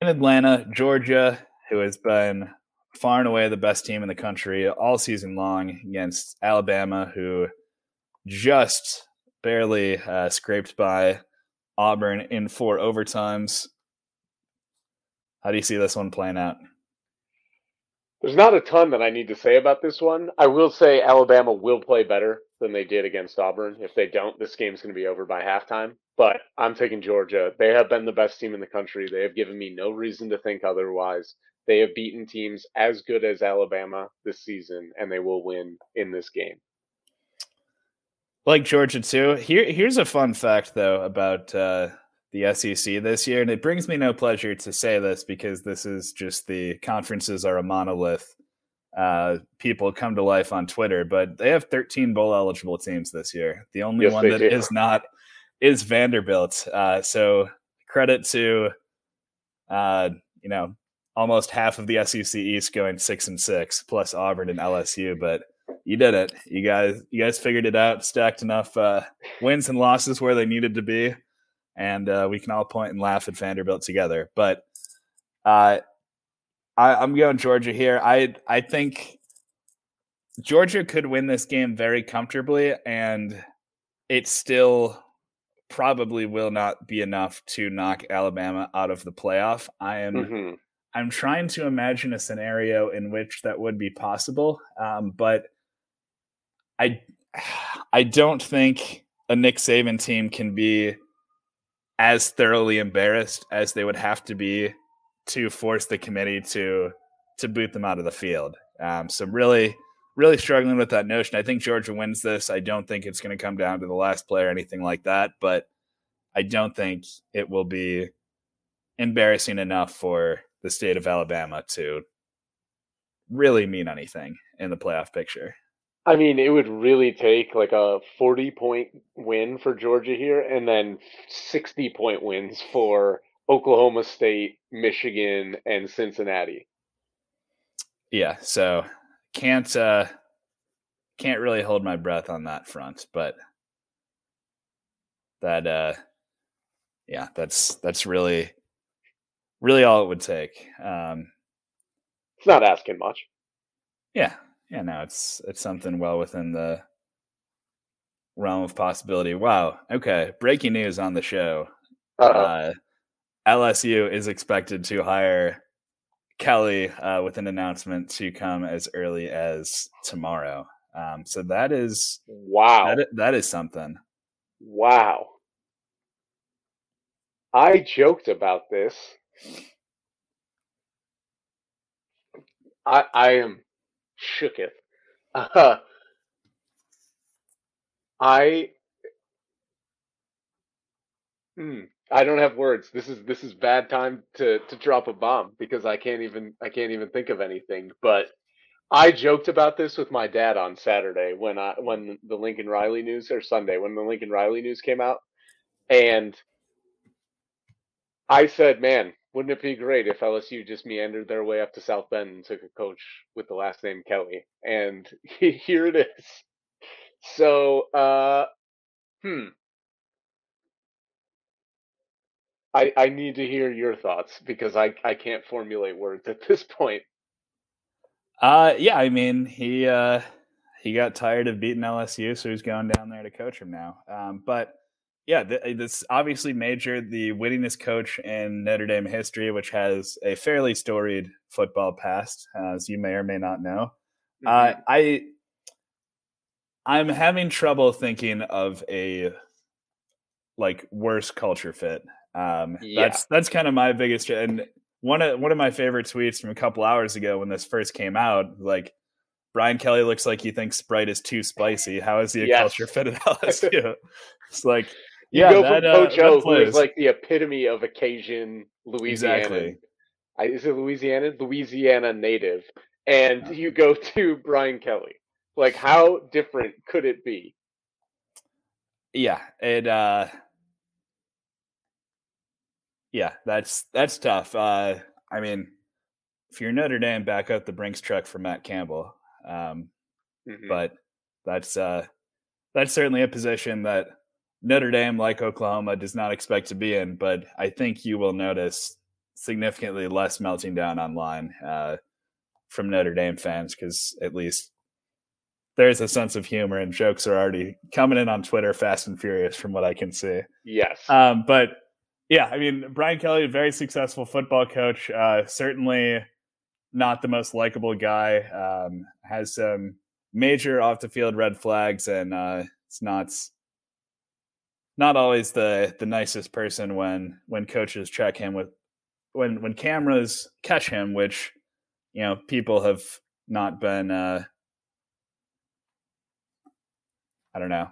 in Atlanta, Georgia, who has been far and away the best team in the country all season long against Alabama, who just barely uh, scraped by Auburn in four overtimes. How do you see this one playing out? There's not a ton that I need to say about this one. I will say Alabama will play better than they did against Auburn. If they don't, this game's going to be over by halftime. But I'm taking Georgia. They have been the best team in the country. They have given me no reason to think otherwise. They have beaten teams as good as Alabama this season, and they will win in this game. Like Georgia too. Here, here's a fun fact though about uh, the SEC this year. And it brings me no pleasure to say this because this is just the conferences are a monolith. Uh, people come to life on Twitter, but they have 13 bowl eligible teams this year. The only yes, one that do. is not is Vanderbilt. Uh, so credit to, uh, you know, almost half of the SEC East going six and six, plus Auburn and LSU. But you did it. You guys, you guys figured it out. Stacked enough uh, wins and losses where they needed to be and uh, we can all point and laugh at Vanderbilt together. But uh, I, am going Georgia here. I I think Georgia could win this game very comfortably, and it still probably will not be enough to knock Alabama out of the playoff. I am. Mm-hmm. I'm trying to imagine a scenario in which that would be possible, um, but I <sighs> I don't think a Nick Saban team can be as thoroughly embarrassed as they would have to be to force the committee to to boot them out of the field. Um, so really, really struggling with that notion. I think Georgia wins this. I don't think it's going to come down to the last play or anything like that. But I don't think it will be embarrassing enough for the state of Alabama to really mean anything in the playoff picture. I mean, it would really take like a 40 point win for Georgia here and then 60 point wins for Oklahoma State, Michigan, and Cincinnati. Yeah, so can't uh can't really hold my breath on that front, but that uh yeah, that's that's really really all it would take. Um It's not asking much. yeah, yeah, no, it's it's something well within the realm of possibility. Wow. Okay, breaking news on the show. Uh, Uh LSU is expected to hire Kelly uh, with an announcement to come as early as tomorrow. Um, so that is wow. that, that is something. Wow. I joked about this. I I am shooketh. Uh, I Hmm, I don't have words. This is this is bad time to to drop a bomb because I can't even I can't even think of anything. But I joked about this with my dad on Saturday when I when the Lincoln Riley news or Sunday when the Lincoln Riley news came out, and I said, "Man, wouldn't it be great if LSU just meandered their way up to South Bend and took a coach with the last name Kelly?" And <laughs> here it is. So, uh, hmm. I I need to hear your thoughts because I I can't formulate words at <laughs> this point. Uh, yeah, I mean he uh, he got tired of beating LSU, so he's going down there to coach him now. Um, but yeah, th- this obviously majored the winningest coach in Notre Dame history, which has a fairly storied football past, as you may or may not know. Uh, Mhm. I I'm having trouble thinking of a like worse culture fit. Um, Yeah. That's that's kind of my biggest and one of one of my favorite tweets from a couple hours ago when this first came out, like Brian Kelly looks like he thinks Sprite is too spicy. How is he a Yes. culture fit at <laughs> LSU? it's like yeah, go that, from uh, Coach that O, who is like the epitome of Cajun Louisiana. Exactly. I, is it Louisiana? Louisiana native. And Yeah. you go <laughs> to Brian Kelly. Like, how different could it be? yeah it uh yeah that's that's tough uh i mean if you're notre dame back up the brinks truck for matt campbell um Mhm. but that's uh that's certainly a position that notre dame like oklahoma does not expect to be in but i think you will notice significantly less melting down online uh from notre dame fans because at least there's a sense of humor and jokes are already coming in on twitter fast and furious from what i can see yes. um, but yeah, I mean, Brian Kelly, a very successful football coach, uh, certainly not the most likable guy. Um, has some major off the field red flags, and uh, it's not not always the the nicest person when when coaches check him with when when cameras catch him, which you know people have not been. Uh, I don't know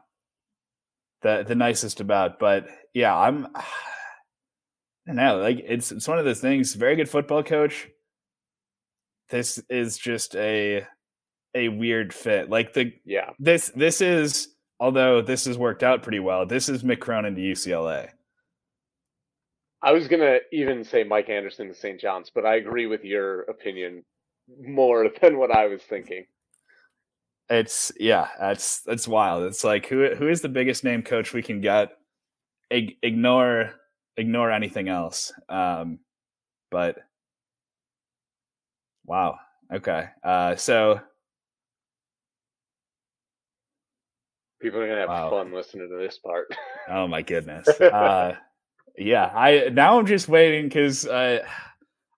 the the nicest about, but yeah, I'm. <sighs> I don't know. Like it's it's one of those things. Very good football coach. This is just a a weird fit. Like the yeah. this this is although this has worked out pretty well. This is Mick Cronin to UCLA. I was going to even say Mike Anderson to St. John's, but I agree with your opinion more <laughs> than what I was thinking. It's yeah, that's that's wild. It's like who who is the biggest name coach we can get? Ig- ignore ignore anything else. Um, but wow. Okay. Uh, so People are going to have Wow. fun listening to this part. <laughs> Oh my goodness. Uh, yeah, I now I'm just waiting because uh,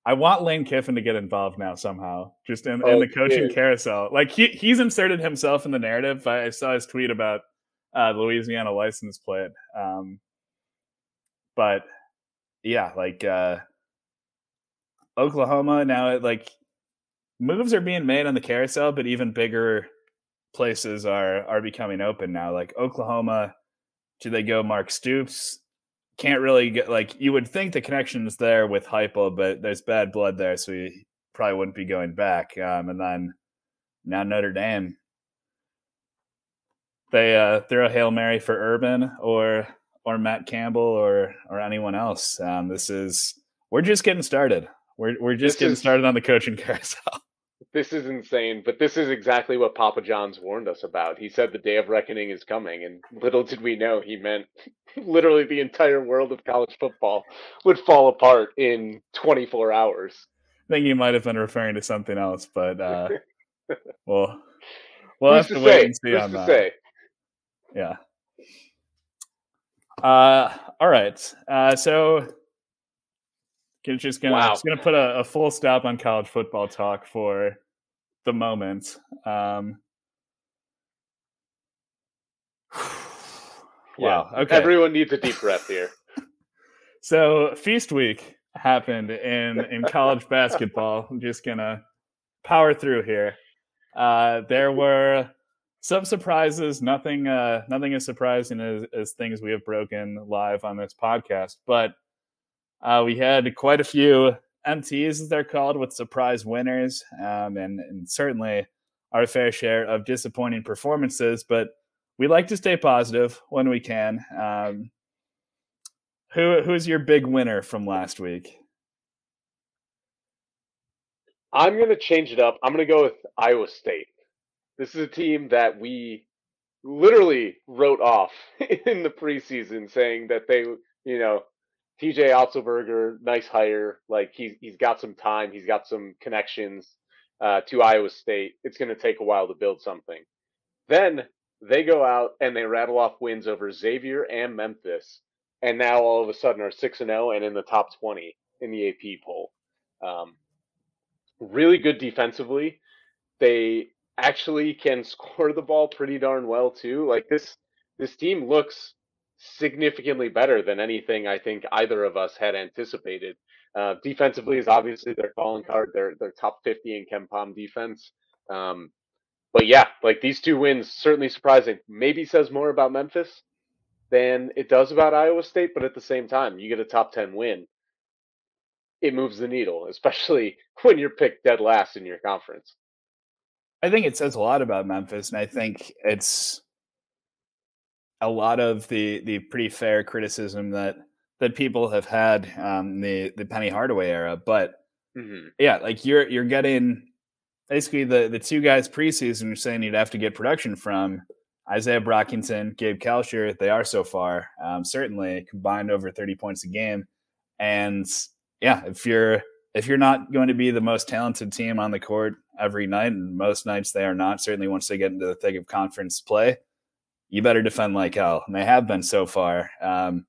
I want Lane Kiffin to get involved now somehow, just in, in Oh, the coaching dude. carousel. Like he he's inserted himself in the narrative. I, I saw his tweet about uh, Louisiana license plate. Um, but yeah, like uh, Oklahoma now, it, like moves are being made on the carousel, but even bigger places are are becoming open now. Like Oklahoma, do they go Mark Stoops? can't really get like you would think the connection is there with Heupel, but there's bad blood there, so he probably wouldn't be going back. Um, and then now Notre Dame, they uh, throw a hail mary for Urban or or Matt Campbell or or anyone else. Um, this is we're just getting started. We're we're just this getting is, started on the coaching <laughs> carousel. This is insane, but this is exactly what Papa John's warned us about. He said the day of reckoning is coming, and little did we know he meant <laughs> literally the entire world of college football would fall apart in 24 hours. I think he might have been referring to something else, but uh, <laughs> well, we'll Who's have to, to wait say? and see Who's on that. Say? Yeah. Uh, all right. Uh, so just gonna wow. just gonna put a, a, full stop on college football talk for the moment. Um, <sighs> wow. Yeah. Okay. Everyone needs a deep breath here. <laughs> so feast week happened in in college <laughs> basketball. I'm just gonna power through here. Uh, there were some surprises. Nothing, uh, nothing as surprising as, as things we have broken live on this podcast. But uh, we had quite a few MTs, as they're called, with surprise winners, um, and, and certainly our fair share of disappointing performances. But we like to stay positive when we can. Um, who who's your big winner from last week? I'm going to change it up. I'm going to go with Iowa State. This is a team that we literally wrote off <laughs> in the preseason, saying that they, you know, TJ Otzelberger, nice hire. Like he's he's got some time, he's got some connections uh, to Iowa State. It's going to take a while to build something. Then they go out and they rattle off wins over Xavier and Memphis, and now all of a sudden are six and zero oh and in the top twenty in the AP poll. Um, really good defensively. They actually can <laughs> score the ball pretty darn well too. Like this this team looks significantly better than anything I think either of us had anticipated. Uh, defensively is obviously their calling card. They're top fifty in KenPom defense. Um, but yeah, like these two wins certainly surprising. Maybe says more about Memphis than it does about Iowa State, but at the same time, you get a top ten win it moves the needle, especially <laughs> when you're picked dead last in your conference. I think it says a lot about Memphis, and I think it's a lot of the the pretty fair criticism that that people have had um, the the Penny Hardaway era. But mm-hmm. yeah, like you're you're getting basically the the two guys preseason you're saying you'd have to get production from Isaiah Brockington, Gabe Kalscheur. They are so far um, certainly combined over 30 points a game, and yeah, if you're if you're not going to be the most talented team on the court every night, and most nights they are not, certainly once they get into the thick of conference play, you better defend like hell. And they have been so far. Um,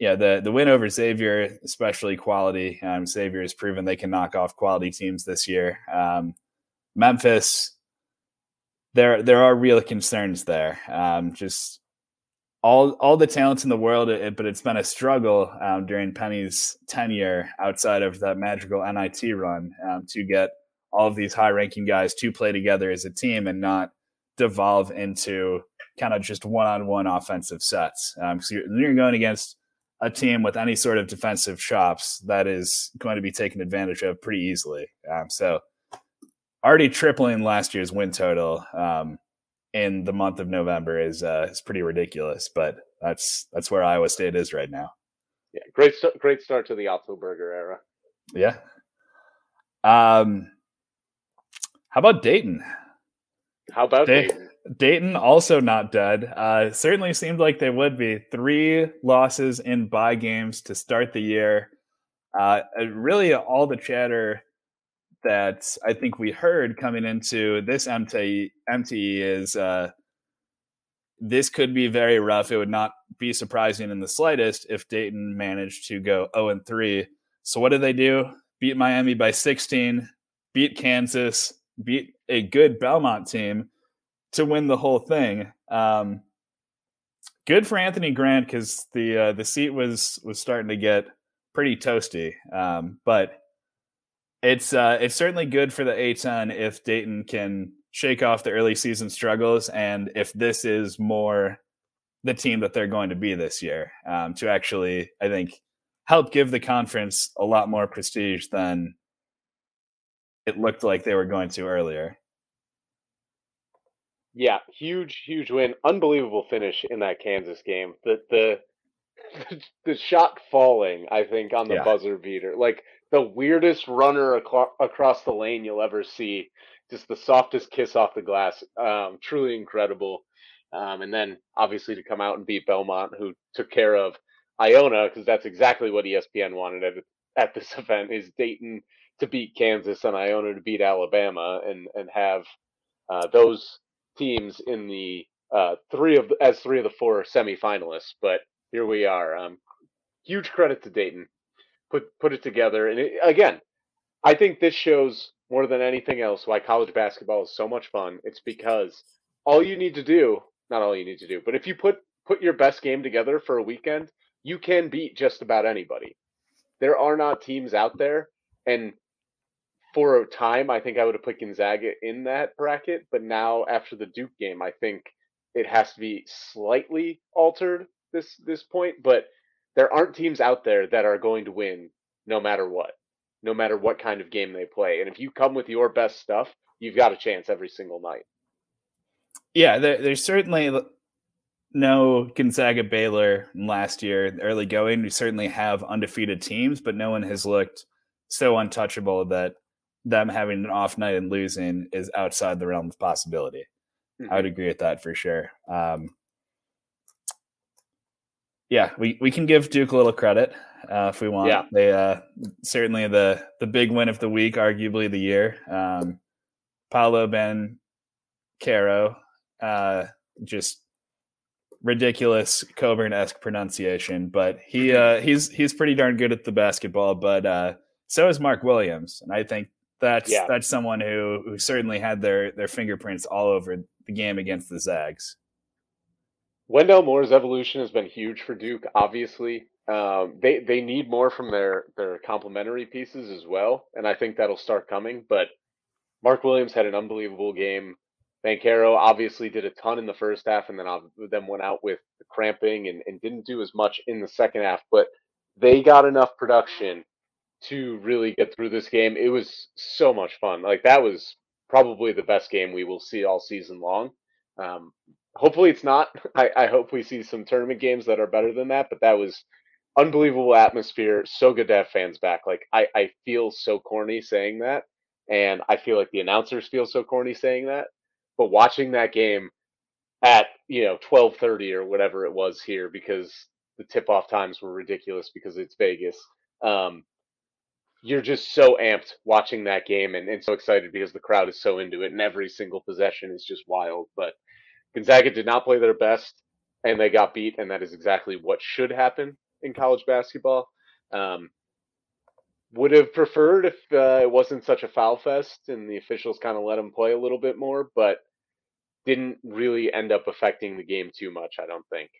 yeah, the the win over Xavier, especially quality. Um, Xavier has proven they can knock off quality teams this year. Um, Memphis, there there are real concerns there. Um, just all all the talents in the world, it, but it's been a struggle um, during Penny's tenure outside of that magical NIT run um, to get all of these high ranking guys to play together as a team and not devolve into kind of just one on one offensive sets. Um, so you're, you're going against a team with any sort of defensive chops that is going to be taken advantage of pretty easily. Um, so already tripling last year's win total. Um, in the month of November is uh, is pretty ridiculous. But that's that's where Iowa State is right now. Yeah, great st- great start to the Otzelberger era. Yeah. Um, how about Dayton? How about Day- Dayton? Dayton also not dead. Uh, certainly seemed like they would be. Three losses in bye games to start the year. Uh, really, all the chatter that I think we heard coming into this MTE, MTE is uh, this could be very rough. It would not be surprising in the slightest if Dayton managed to go 0 and 3. So what did they do? Beat Miami by 16, beat Kansas, beat a good Belmont team to win the whole thing. Um, good for Anthony Grant because the uh, the seat was was starting to get pretty toasty. Um, but it's uh, it's certainly good for the A10 if Dayton can shake off the early season struggles, and if this is more the team that they're going to be this year um, to actually, I think, help give the conference a lot more prestige than it looked like they were going to earlier. Yeah, huge, huge win. Unbelievable finish in that Kansas game. The the <laughs> the shot falling, I think, on the yeah. buzzer beater, like the weirdest runner ac- across the lane you'll ever see. Just the softest kiss off the glass. Um, truly incredible. Um, and then obviously to come out and beat Belmont, who took care of Iona, because that's exactly what ESPN wanted at, at this <laughs> event: is Dayton to beat Kansas and Iona to beat Alabama, and and have uh, those teams in the uh, three of as three of the four semifinalists. But here we are. Um, huge credit to Dayton. Put put it together, and it, again, I think this shows more than anything else why college basketball is so much fun. It's because all you need to do, not all you need to do, but if you put put your best game together for a weekend, you can beat just about anybody. There are not teams out there, and for a time, I think I would have put Gonzaga in that bracket, but now after the Duke game, I think it has to be slightly altered this this point, but there aren't teams out there that are going to win no matter what, no matter what kind of game they play. And if you come with your best stuff, you've got a chance every single night. Yeah, there, there's certainly no Gonzaga Baylor last year early going. We certainly have undefeated teams, but no one has looked so untouchable that them having an off night and losing is outside the realm of possibility. Mm-hmm. I would mm-hmm. agree with that for sure. Um, yeah, we, we can give Duke a little credit uh, if we want. Yeah. They uh, certainly the the big win of the week, arguably the year. Um, Paolo Ben Caro, uh, just ridiculous Cockburn esque pronunciation, but he mm-hmm. uh, he's he's pretty darn good at the basketball. But uh, so is Mark Williams, and I think that's yeah. that's someone who who certainly had their their fingerprints all over the game against the Zags. Wendell Moore's evolution has been huge for Duke. Obviously, um, they they need more from their their complementary pieces as well, and I think that'll start coming. But Mark Williams had an unbelievable game. Banchero obviously did a ton in the first half, and then then went out with cramping and, and didn't do as much in the second half. But they got enough production to really get through this game. It was so much fun. Like that was probably the best game we will see all season long. Um, hopefully it's not. <laughs> I, I hope we see some tournament games that are better than that. But that was unbelievable atmosphere. So good to have fans back. Like I, I feel so corny saying that, and I feel like the announcers feel so corny saying that. But watching that game at you know twelve thirty or whatever it was here because the tip off times were ridiculous because it's Vegas. Um, you're just so amped watching that game and, and so excited because the crowd is so into it and every single possession is just wild. But Gonzaga did not play their best and they got beat, and that is exactly what should happen in college basketball. Um, would have preferred if uh, it wasn't such a foul fest and the officials kind of let them play a little bit more, but didn't really end up affecting the game too much, I don't think.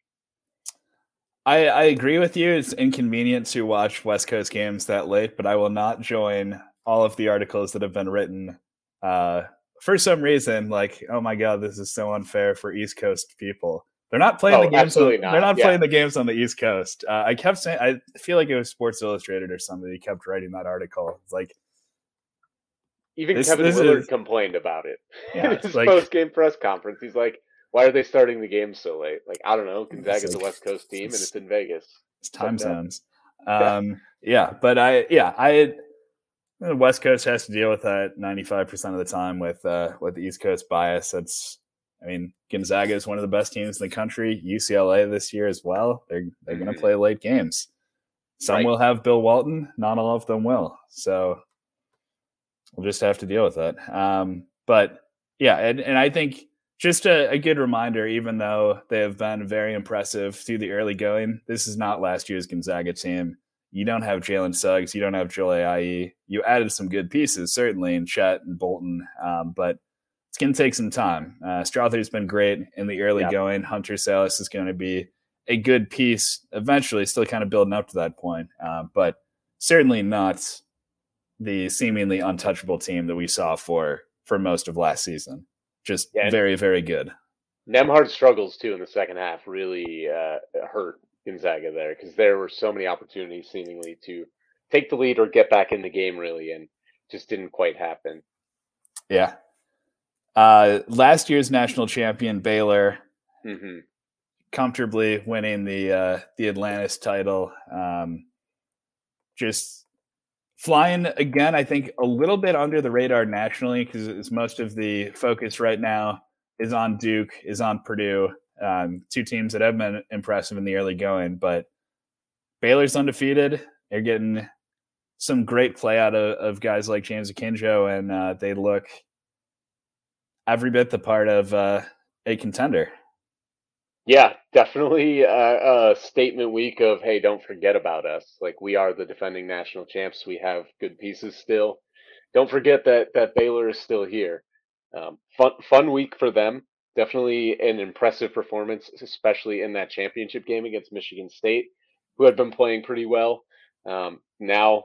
I, I agree with you. It's inconvenient to watch West Coast games that late, but I will not join all of the articles that have been written uh, for some reason. Like, oh my god, this is so unfair for East Coast people. They're not playing oh, the games. On, not. They're not yeah. playing the games on the East Coast. Uh, I kept saying. I feel like it was Sports Illustrated or somebody kept writing that article. It's like even this, Kevin this Willard is, complained about it <laughs> yeah, in his like, post game press conference. He's like, why are they starting the game so late? Like, I don't know. Gonzaga's like, a West Coast team and it's in Vegas. It's time but, uh, zones. Um, yeah. yeah, but I, yeah, I, the West Coast has to deal with that 95% of the time with, uh, with the East Coast bias. That's, I mean, Gonzaga is one of the best teams in the country. UCLA this year as well. They're, they're mm-hmm. going to play late games. Some right. will have Bill Walton, not all of them will. So we'll just have to deal with that. Um, but yeah, and, and I think just a, a, good reminder, even though they have been very impressive through the early going, this is not last year's Gonzaga team. You don't have Jalen Suggs, you don't have Joel Ayayi. You added some good pieces, certainly, in Chet and Bolton, um, but it's going to take some time. Uh, Strawther's been great in the early yeah. going. Hunter Sallis is going to be a good piece eventually, still kind of building up to that point, uh, but certainly not the seemingly untouchable team that we saw for for most of last season just yeah. very very good Nembhard struggles too in the second half. Really uh, hurt Gonzaga there because there were so many opportunities seemingly to take the lead or get back in the game really, and just didn't quite happen. Yeah. Uh, last year's national champion Baylor hmm comfortably winning the uh, the Atlantis title. Um, just flying again. I think a little bit under the radar nationally because most of the focus right now is on Duke, is on Purdue, um, two teams that have been impressive in the early going. But Baylor's undefeated. They're getting some great play out of, of guys like James Akinjo, and uh, they look every bit the part of uh, a contender. Yeah, definitely a, a statement week of hey, don't forget about us. Like we are the defending national champs. We have good pieces still. Don't forget that that Baylor is still here. Um, fun fun week for them. Definitely an impressive performance, especially in that championship game against Michigan State, who had been playing pretty well. Um, now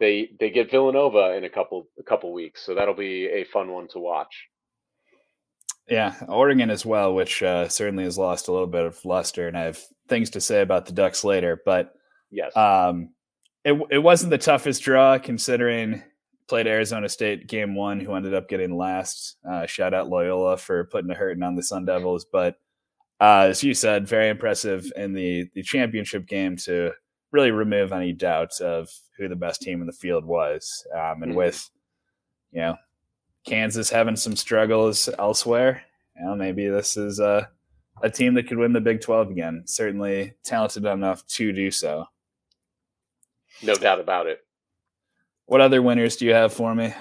they they get Villanova in a couple a couple weeks, so that'll be a fun one to watch. Yeah, Oregon as well, which uh, certainly has lost a little bit of luster, and I have things to say about the Ducks later. But yes, um, it it wasn't the toughest draw considering played Arizona State game one, who ended up getting last. Uh, shout out Loyola for putting a hurting on the Sun Devils, but uh, as you said, very impressive in the the championship game to really remove any doubts of who the best team in the field was, um, and mm-hmm. with you know Kansas having some struggles elsewhere. You know, maybe this is a, a team that could win the Big 12 again. Certainly talented enough to do so. No doubt about it. What other winners do you have for me?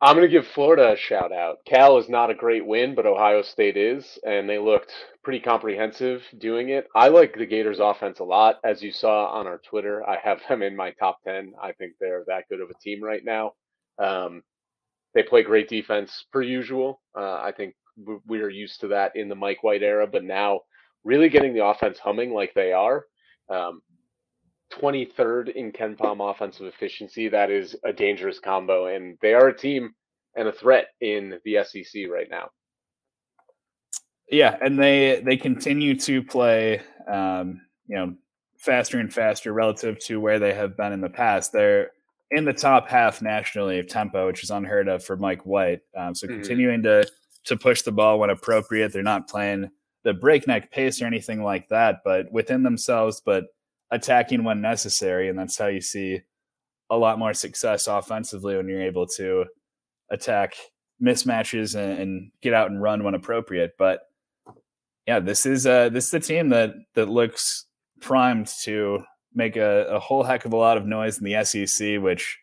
I'm going to give Florida a shout out. Cal is not a great win, but Ohio State is, and they looked pretty comprehensive doing it. I like the Gators offense a lot. As you saw on our Twitter, I have them in my top 10. I think they're that good of a team right now. Um, they play great defense per usual. Uh, I think we are used to that in the Mike White era, but now really getting the offense humming like they are. Um, 23rd in KenPom offensive efficiency. That is a dangerous combo, and they are a team and a threat in the SEC right now. Yeah, and they they continue to play, um, you know, faster and faster relative to where they have been in the past. They're in the top half nationally of tempo, which is unheard of for Mike White. Um, so mm-hmm. continuing to to push the ball when appropriate. They're not playing the breakneck pace or anything like that, but within themselves, but attacking when necessary. And that's how you see a lot more success offensively when you're able to attack mismatches and, and get out and run when appropriate. But yeah, this is uh this is the team that that looks primed to make a, a whole heck of a lot of noise in the SEC, which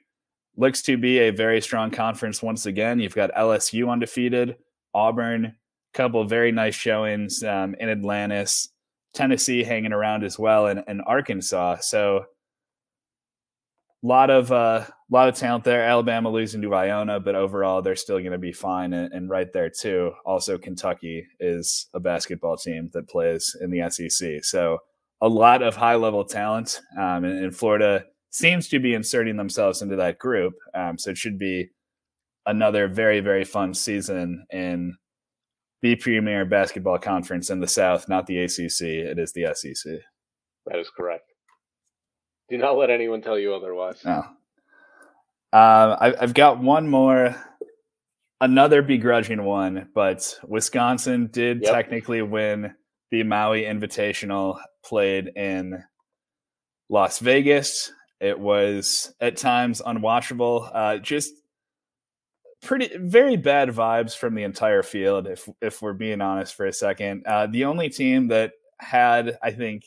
looks to be a very strong conference once again. You've got LSU undefeated, Auburn, a couple of very nice showings um, in Atlantis, Tennessee hanging around as well, and, and Arkansas. So a lot of uh, lot of talent there. Alabama losing to Iona, but overall they're still going to be fine and, and, right there too. Also, Kentucky is a basketball team that plays in the SEC. So a lot of high level talent, um, and, and, Florida seems to be inserting themselves into that group. Um, so it should be another very very fun season in the premier basketball conference in the South, not the ACC. It is the SEC. That is correct. Do not let anyone tell you otherwise. No. Uh, I, I've got one more another begrudging one, but Wisconsin did yep. technically win the Maui Invitational played in Las Vegas. It was at times unwatchable. Uh, just pretty very bad vibes from the entire field. If if we're being honest for a second, uh, the only team that had I think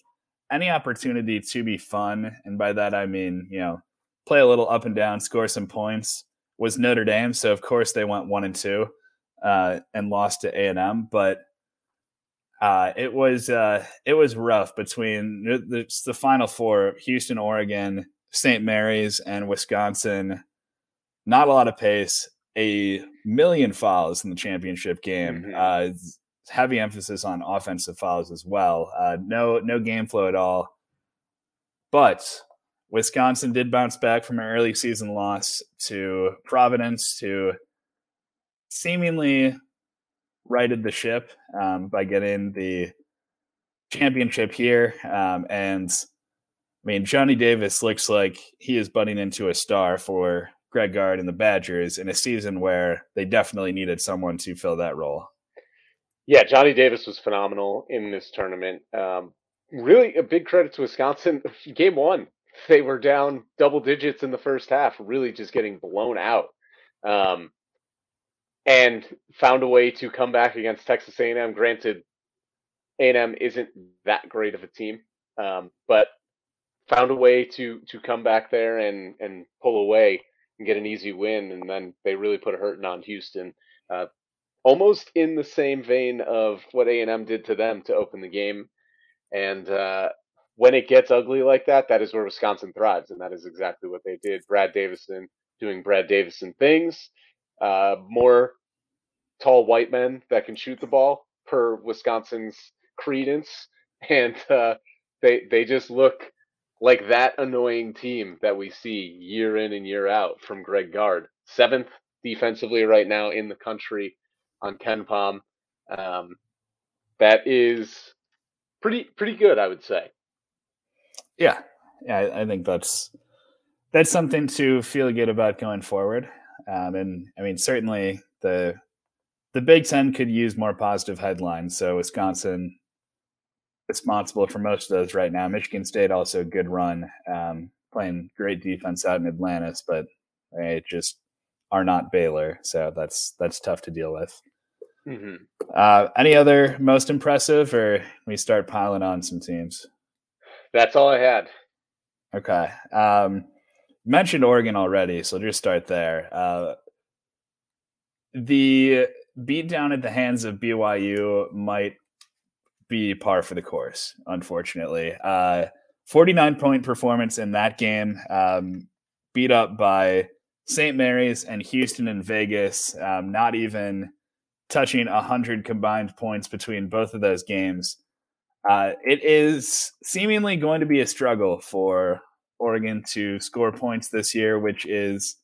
any opportunity to be fun, and by that I mean you know play a little up and down, score some points, was Notre Dame. So of course they went one and two uh, and lost to A and M, but uh, it was uh, it was rough between the, the final four: Houston, Oregon, St. Mary's, and Wisconsin. Not a lot of pace. A million fouls in the championship game. Mm-hmm. Uh, heavy emphasis on offensive fouls as well. Uh, no no game flow at all. But Wisconsin did bounce back from an early season loss to Providence to seemingly righted the ship um, by getting the championship here. Um, and I mean, Johnny Davis looks like he is butting into a star for Greg Gard and the Badgers in a season where they definitely needed someone to fill that role. Yeah, Johnny Davis was phenomenal in this tournament. Um, really, a big credit to Wisconsin. <laughs> Game one, they were down double digits in the first half, really just getting blown out, um, and found a way to come back against Texas A&M. Granted, A&M isn't that great of a team, um, but found a way to to come back there and and pull away and get an easy win. And then they really put a hurting on Houston, uh, almost in the same vein of what A&M did to them to open the game. And uh, when it gets ugly like that, that is where Wisconsin thrives, and that is exactly what they did. Brad Davison doing Brad Davison things, uh, more tall white men that can shoot the ball per Wisconsin's credence, <laughs> and uh, they they just look like that annoying team that we see year in and year out from Greg Gard. Seventh defensively right now in the country on KenPom. Um, that is pretty pretty good, I would say. Yeah, yeah, I, I think that's that's something to feel good about going forward. Um, and I mean, certainly the the Big Ten could use more positive headlines. So Wisconsin responsible for most of those right now. Michigan State also a good run, um, playing great defense out in Atlantis, but they just are not Baylor, so that's that's tough to deal with. Mm-hmm. Uh, any other most impressive, or we start piling on some teams? That's all I had. Okay. Um, mentioned Oregon already, so just start there. Uh, the beat down at the hands of BYU might be par for the course, unfortunately. Uh, 49 point performance in that game, um, beat up by St. Mary's and Houston and Vegas, um, not even touching 100 combined points between both of those games. Uh, it is seemingly going to be a struggle for Oregon to score points this year, which is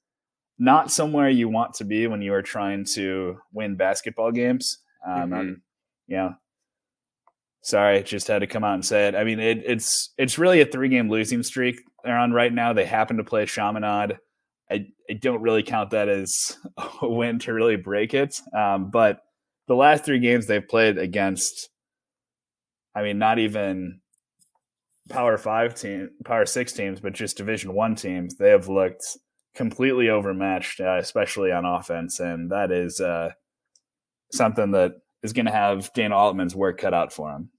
not somewhere you want to be when you are trying to win basketball games. Um, mm-hmm. you know, Sorry, just had to come out and say it. I mean, it, it's it's really a three game losing streak they're on right now. They happen to play Chaminade. I, I don't really count that as <laughs> a win to really break it. Um, but the last three games they've played against, I mean, not even Power Five team, Power Six teams, but just Division One teams, they have looked completely overmatched, uh, especially on offense, and that is uh, something that is going to have Dana Altman's work cut out for him.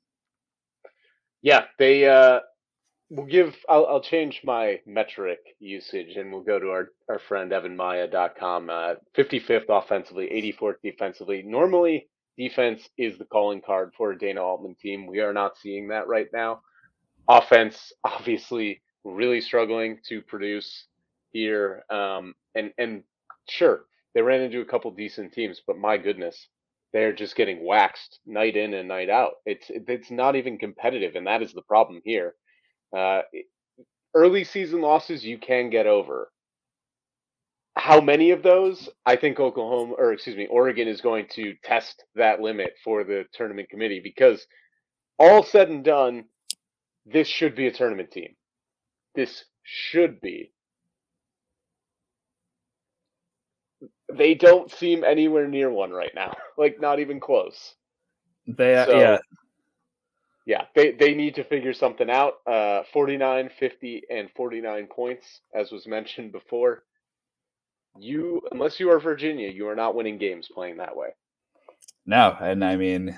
Yeah, they uh, will give. I'll, I'll change my metric usage, and we'll go to our our friend EvanMiya.com. Uh, 55th offensively, 84th defensively. Normally, defense is the calling card for a Dana Altman team. We are not seeing that right now. Offense, obviously, really struggling to produce here. Um, and and sure, they ran into a couple decent teams, but my goodness, they're just getting waxed night in and night out. It's it's not even competitive, and that is the problem here. Uh, early season losses you can get over. How many of those? I think Oklahoma, or excuse me, Oregon is going to test that limit for the tournament committee because all said and done, this should be a tournament team. This should be they don't seem anywhere near one right now. <laughs> like not even close. They uh, so, yeah. Yeah, they they need to figure something out. Uh 49, 50 and 49 points as was mentioned before. You unless you are Virginia, you are not winning games playing that way. No, and I mean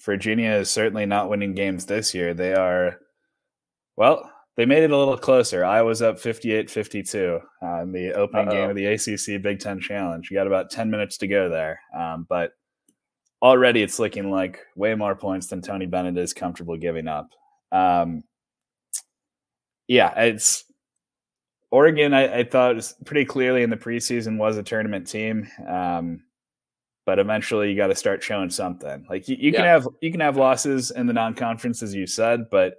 Virginia is certainly not winning games this year. They are well, they made it a little closer. I was up 58 52 uh, in the opening Uh-oh. game of the ACC Big Ten Challenge. You got about 10 minutes to go there. Um, but already it's looking like way more points than Tony Bennett is comfortable giving up. Um, yeah, it's Oregon. I, I, thought was pretty clearly in the preseason was a tournament team, um, but eventually you got to start showing something. Like you, you yeah. can have you can have losses in the non-conference, as you said, but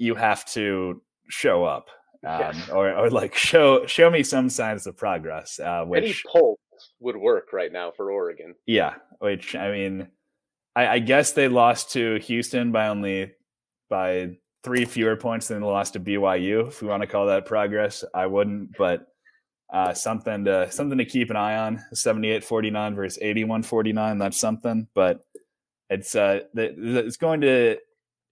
you have to show up um, yes. or, or like show show me some signs of progress. Uh, which Eddie Polk would work right now for Oregon. Yeah, which I mean, I, I guess they lost to Houston by only by three fewer points than they lost to BYU. If we want to call that progress, I wouldn't, but uh, something to something to keep an eye on. 78-49 versus 81-49. That's something, but it's uh, it's going to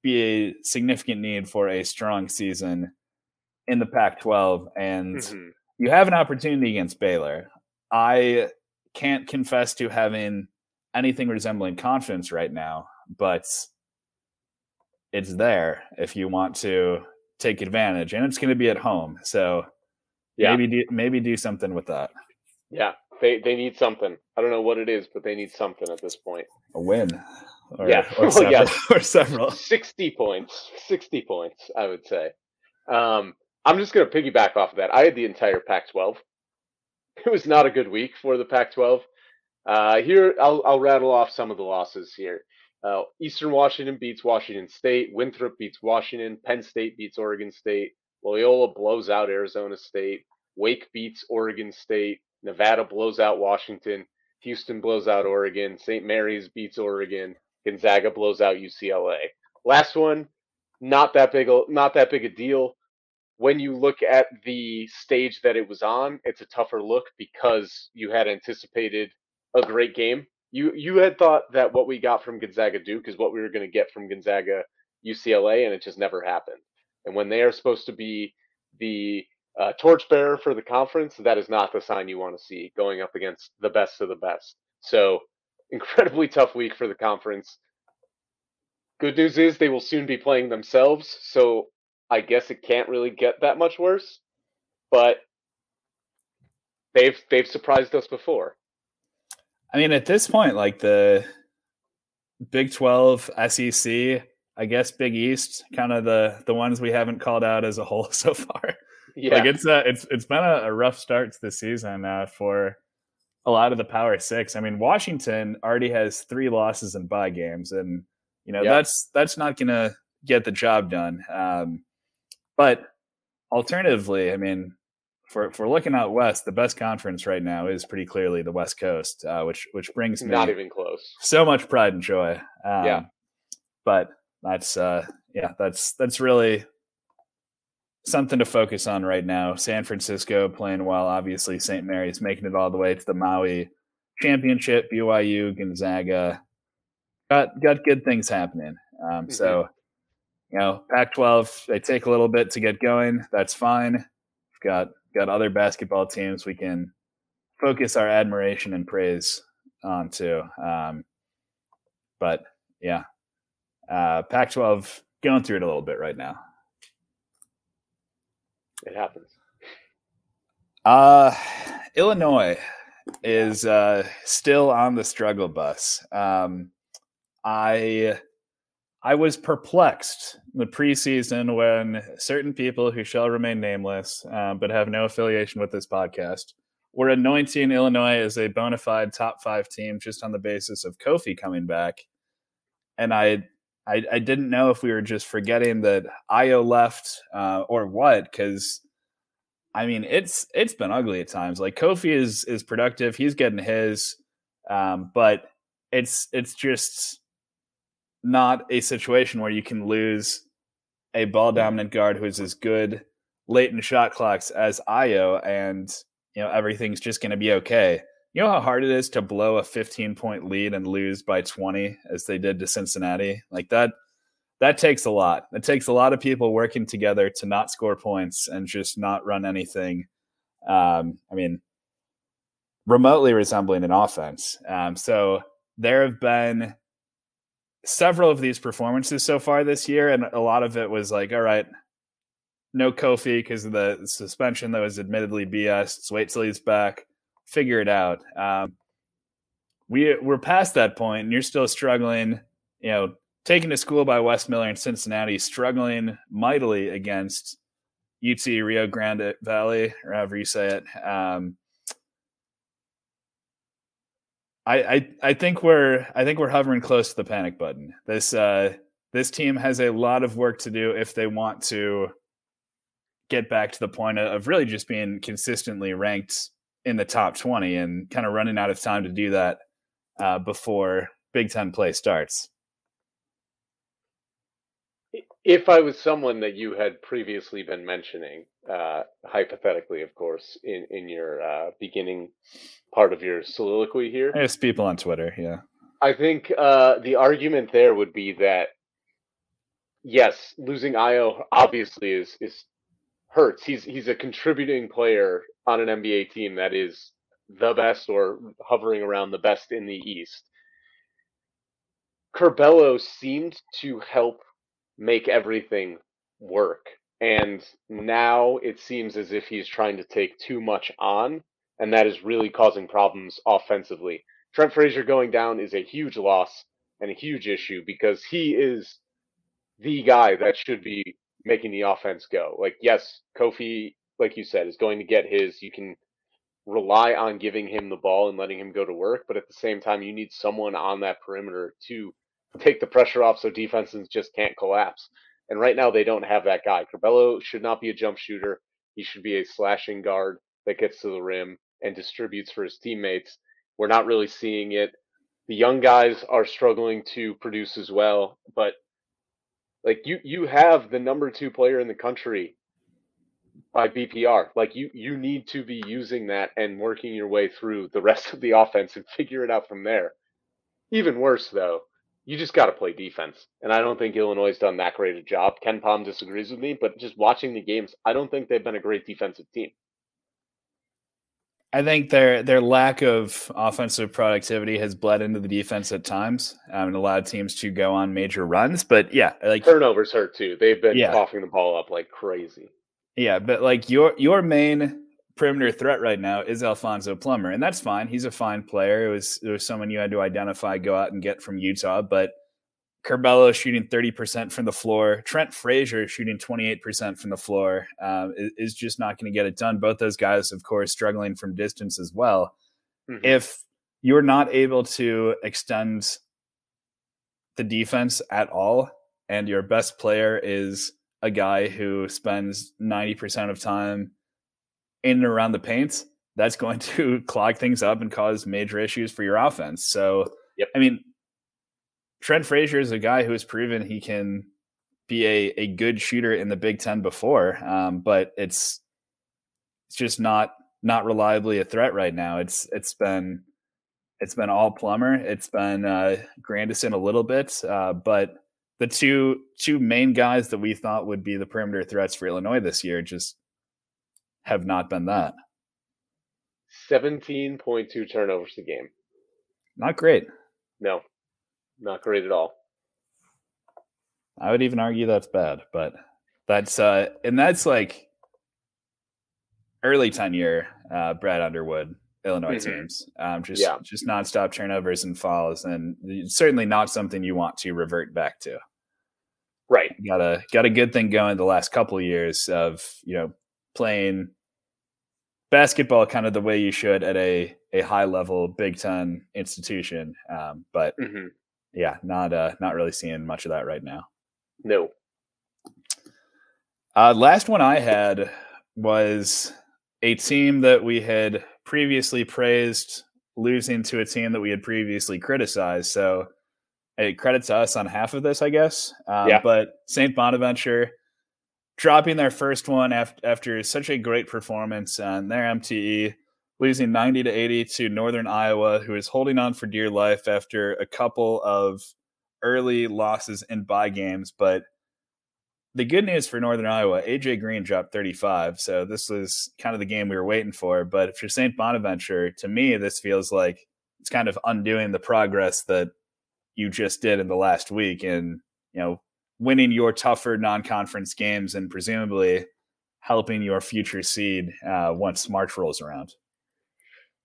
be a significant need for a strong season in the Pac-12, and mm-hmm. you have an opportunity against Baylor. I can't confess to having anything resembling confidence right now, but it's there if you want to take advantage, and it's going to be at home. So yeah. maybe do, maybe do something with that. Yeah, they they need something. I don't know what it is, but they need something at this point. A win. Or, yeah, or <laughs> several, yeah. <laughs> or several. Sixty points. Sixty points, I would say. Um, I'm just going to piggyback off of that. I had the entire Pac-12. It was not a good week for the Pac-12. Uh, here, I'll, I'll rattle off some of the losses here. Uh, Eastern Washington beats Washington State. Winthrop beats Washington. Penn State beats Oregon State. Loyola blows out Arizona State. Wake beats Oregon State. Nevada blows out Washington. Houston blows out Oregon. St. Mary's beats Oregon. Gonzaga blows out UCLA. Last one, not that big, a, not that big a deal. When you look at the stage that it was on, it's a tougher look because you had anticipated a great game. You you had thought that what we got from Gonzaga Duke is what we were going to get from Gonzaga UCLA, and it just never happened. And when they are supposed to be the uh, torchbearer for the conference, that is not the sign you want to see going up against the best of the best. So, incredibly tough week for the conference. Good news is they will soon be playing themselves, so I guess it can't really get that much worse. But they've they've surprised us before. I mean, at this point, like the Big Twelve, SEC, I guess Big East, kind of the the ones we haven't called out as a whole <laughs> so far. Yeah, like it's uh, it's it's been a, a rough start to the season uh, for a lot of the Power Six. I mean, Washington already has three losses in bye games, and you know that's that's not going to get the job done. Um, but alternatively, I mean, for for looking out west, the best conference right now is pretty clearly the West Coast, uh, which which brings me not even close. So much pride and joy. Um, yeah, but that's uh, yeah, that's that's really something to focus on right now. San Francisco playing well, obviously. St. Mary's making it all the way to the Maui Championship. BYU, Gonzaga, got got good things happening. Um, mm-hmm. So, you know, Pac-12 they take a little bit to get going. That's fine. We've got got other basketball teams we can focus our admiration and praise on too. Um, but yeah, uh, Pac-12 going through it a little bit right now. It happens. Uh, Illinois is uh, still on the struggle bus. Um, I I was perplexed in the preseason when certain people who shall remain nameless, uh, but have no affiliation with this podcast, were anointing Illinois as a bona fide top five team just on the basis of Kofi coming back. And I, I, I didn't know if we were just forgetting that Ayo left uh, or what, because I mean it's it's been ugly at times. Like Kofi is is productive, he's getting his, um, but it's it's just not a situation where you can lose a ball dominant guard who is as good late in shot clocks as Ayo, and you know everything's just going to be okay. You know how hard it is to blow a 15 point lead and lose by 20 as they did to Cincinnati. Like that, that takes a lot. It takes a lot of people working together to not score points and just not run anything. Um, I mean, remotely resembling an offense. Um, so there have been several of these performances so far this year, and a lot of it was like, all right, no Kofi because of the suspension that was admittedly BS. Let's wait till he's back, figure it out. Um, we we're past that point, and you're still struggling. You know, taken to school by Wes Miller in Cincinnati, struggling mightily against UT Rio Grande Valley, or however you say it. Um, I, I I think we're I think we're hovering close to the panic button. This uh, this team has a lot of work to do if they want to get back to the point of really just being consistently ranked in the top 20 and kind of running out of time to do that uh, before Big Ten play starts. If I was someone that you had previously been mentioning, uh, hypothetically, of course, in in your uh, beginning part of your soliloquy here, there's people on Twitter, yeah. I think uh, the argument there would be that yes, losing Ayo obviously is is hurts. He's he's a contributing player on an NBA team that is the best or hovering around the best in the East. Curbelo seemed to help make everything work. And now it seems as if he's trying to take too much on, and that is really causing problems offensively. Trent Frazier going down is a huge loss and a huge issue because he is the guy that should be making the offense go. Like, yes, Kofi, like you said, is going to get his. You can rely on giving him the ball and letting him go to work, but at the same time, you need someone on that perimeter to take the pressure off so defenses just can't collapse. And right now, they don't have that guy. Curbelo should not be a jump shooter. He should be a slashing guard that gets to the rim and distributes for his teammates. We're not really seeing it. The young guys are struggling to produce as well, but like you you have the number two player in the country by BPR. Like you you need to be using that and working your way through the rest of the <laughs> offense and figure it out from there. Even worse though, you just got to play defense. And I don't think Illinois has done that great a job. KenPom disagrees with me, but just watching the games, I don't think they've been a great defensive team. I think their their lack of offensive productivity has bled into the defense at times um, and allowed teams to go on major runs. But yeah, like turnovers hurt too. They've been yeah. coughing the ball up like crazy. Yeah, but like your your main perimeter threat right now is Alfonso Plummer, and that's fine. He's a fine player. It was it was someone you had to identify, go out and get from Utah, but Curbelo shooting 30% from the floor. Trent Frazier shooting 28% from the floor um, is, is, just not going to get it done. Both those guys, of course, struggling from distance as well. Mm-hmm. If you're not able to extend the defense at all, and your best player is a guy who spends 90% of time in and around the paint, that's going <laughs> to clog things up and cause major issues for your offense. So, yep. I mean, Trent Frazier is a guy who has proven he can be a, a good shooter in the Big Ten before, um, but it's it's just not not reliably a threat right now. It's it's been it's been all Plummer. It's been uh, Grandison a little bit, uh, but the two two main guys that we thought would be the perimeter threats for Illinois this year just have not been that. Seventeen point two turnovers a game. Not great. No, not great at all. I would even argue that's bad, but that's uh and that's like early tenure uh Brad Underwood Illinois mm-hmm. teams. Um just yeah. just nonstop turnovers and falls and certainly not something you want to revert back to. Right. Got a got a good thing going the last couple of years of, you know, playing basketball kind of the way you should at a a high level Big Ten institution. Um, but mm-hmm yeah, not uh, not really seeing much of that right now. No. Uh, last one I had was a team that we had previously praised losing to a team that we had previously criticized. So it credits us on half of this, I guess. Um, yeah. But St. Bonaventure dropping their first one after, after such a great performance on their MTE losing 90 to 80 to Northern Iowa, who is holding on for dear life after a couple of early losses in bye games. But the good news for Northern Iowa, AJ Green dropped 35. So this was kind of the game we were waiting for. But for St. Bonaventure, to me, this feels like it's kind of undoing the progress that you just did in the last week and, you know, winning your tougher non conference games and presumably helping your future seed uh, once March rolls around.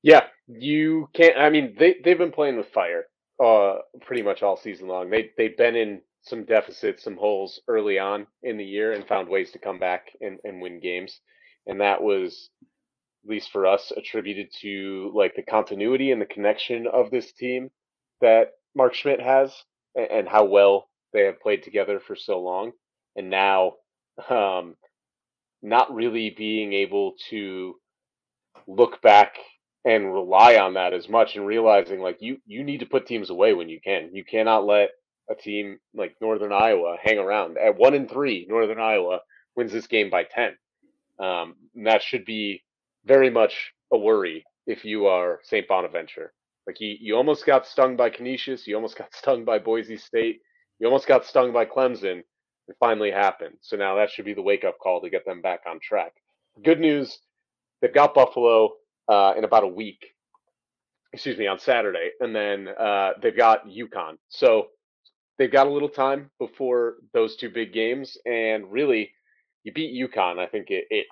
Yeah, you can't. I mean, they they've been playing with fire uh, pretty much all season long. They they've been in some deficits, some holes early on in the year, and found ways to come back and, and win games. And that was, at least for us, attributed to like the continuity and the connection of this team that Mark Schmidt has, and, and how well they have played together for so long. And now, um, not really being able to look back and rely on that as much and realizing like you you need to put teams away when you can. You cannot let a team like Northern Iowa hang around. At one and three, Northern Iowa wins this game by ten. Um, that should be very much a worry if you are St. Bonaventure. Like you, you almost got stung by Canisius, you almost <laughs> got stung by Boise State, you almost got stung by Clemson. It finally happened. So now that should be the wake up call to get them back on track. Good news, they've got Buffalo uh, in about a week. Excuse me, on Saturday, and then uh, they've got UConn. So they've got a little time before those two big games, and really, you beat UConn. I think it, it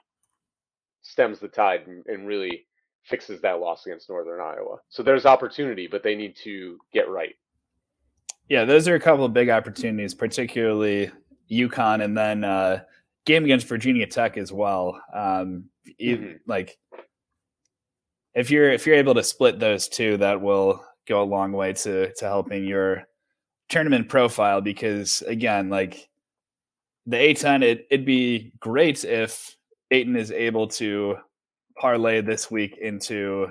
stems the tide and, and really fixes that loss against Northern Iowa. So there's opportunity, but they need to get right. Yeah, those are a couple of big opportunities, particularly UConn, and then uh, game against Virginia Tech as well. Um, mm-hmm. Like if you're if you're able to split those two, that will go a long way to to helping your tournament profile. Because again, like the A10, it, it'd be great if Dayton is able to parlay this week into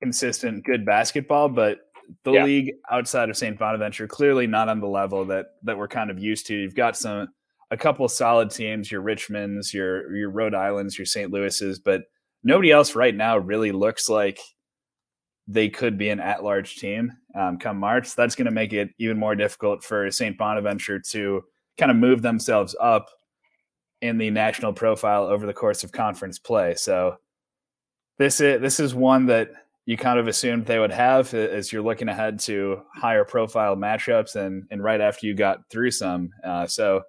consistent good basketball, but the yeah. league outside of St. Bonaventure clearly not on the level that that we're kind of used to. You've got some a couple solid teams, your Richmonds, your your Rhode Islands, your St. Louis's, but nobody else right now really looks like they could be an at-large team um, come March. That's going to make it even more difficult for St. Bonaventure to kind of move themselves up in the national profile over the course of conference play. So this is this is one that you kind of assumed they would have as you're looking ahead to higher profile matchups and and right after you got through some. Uh, so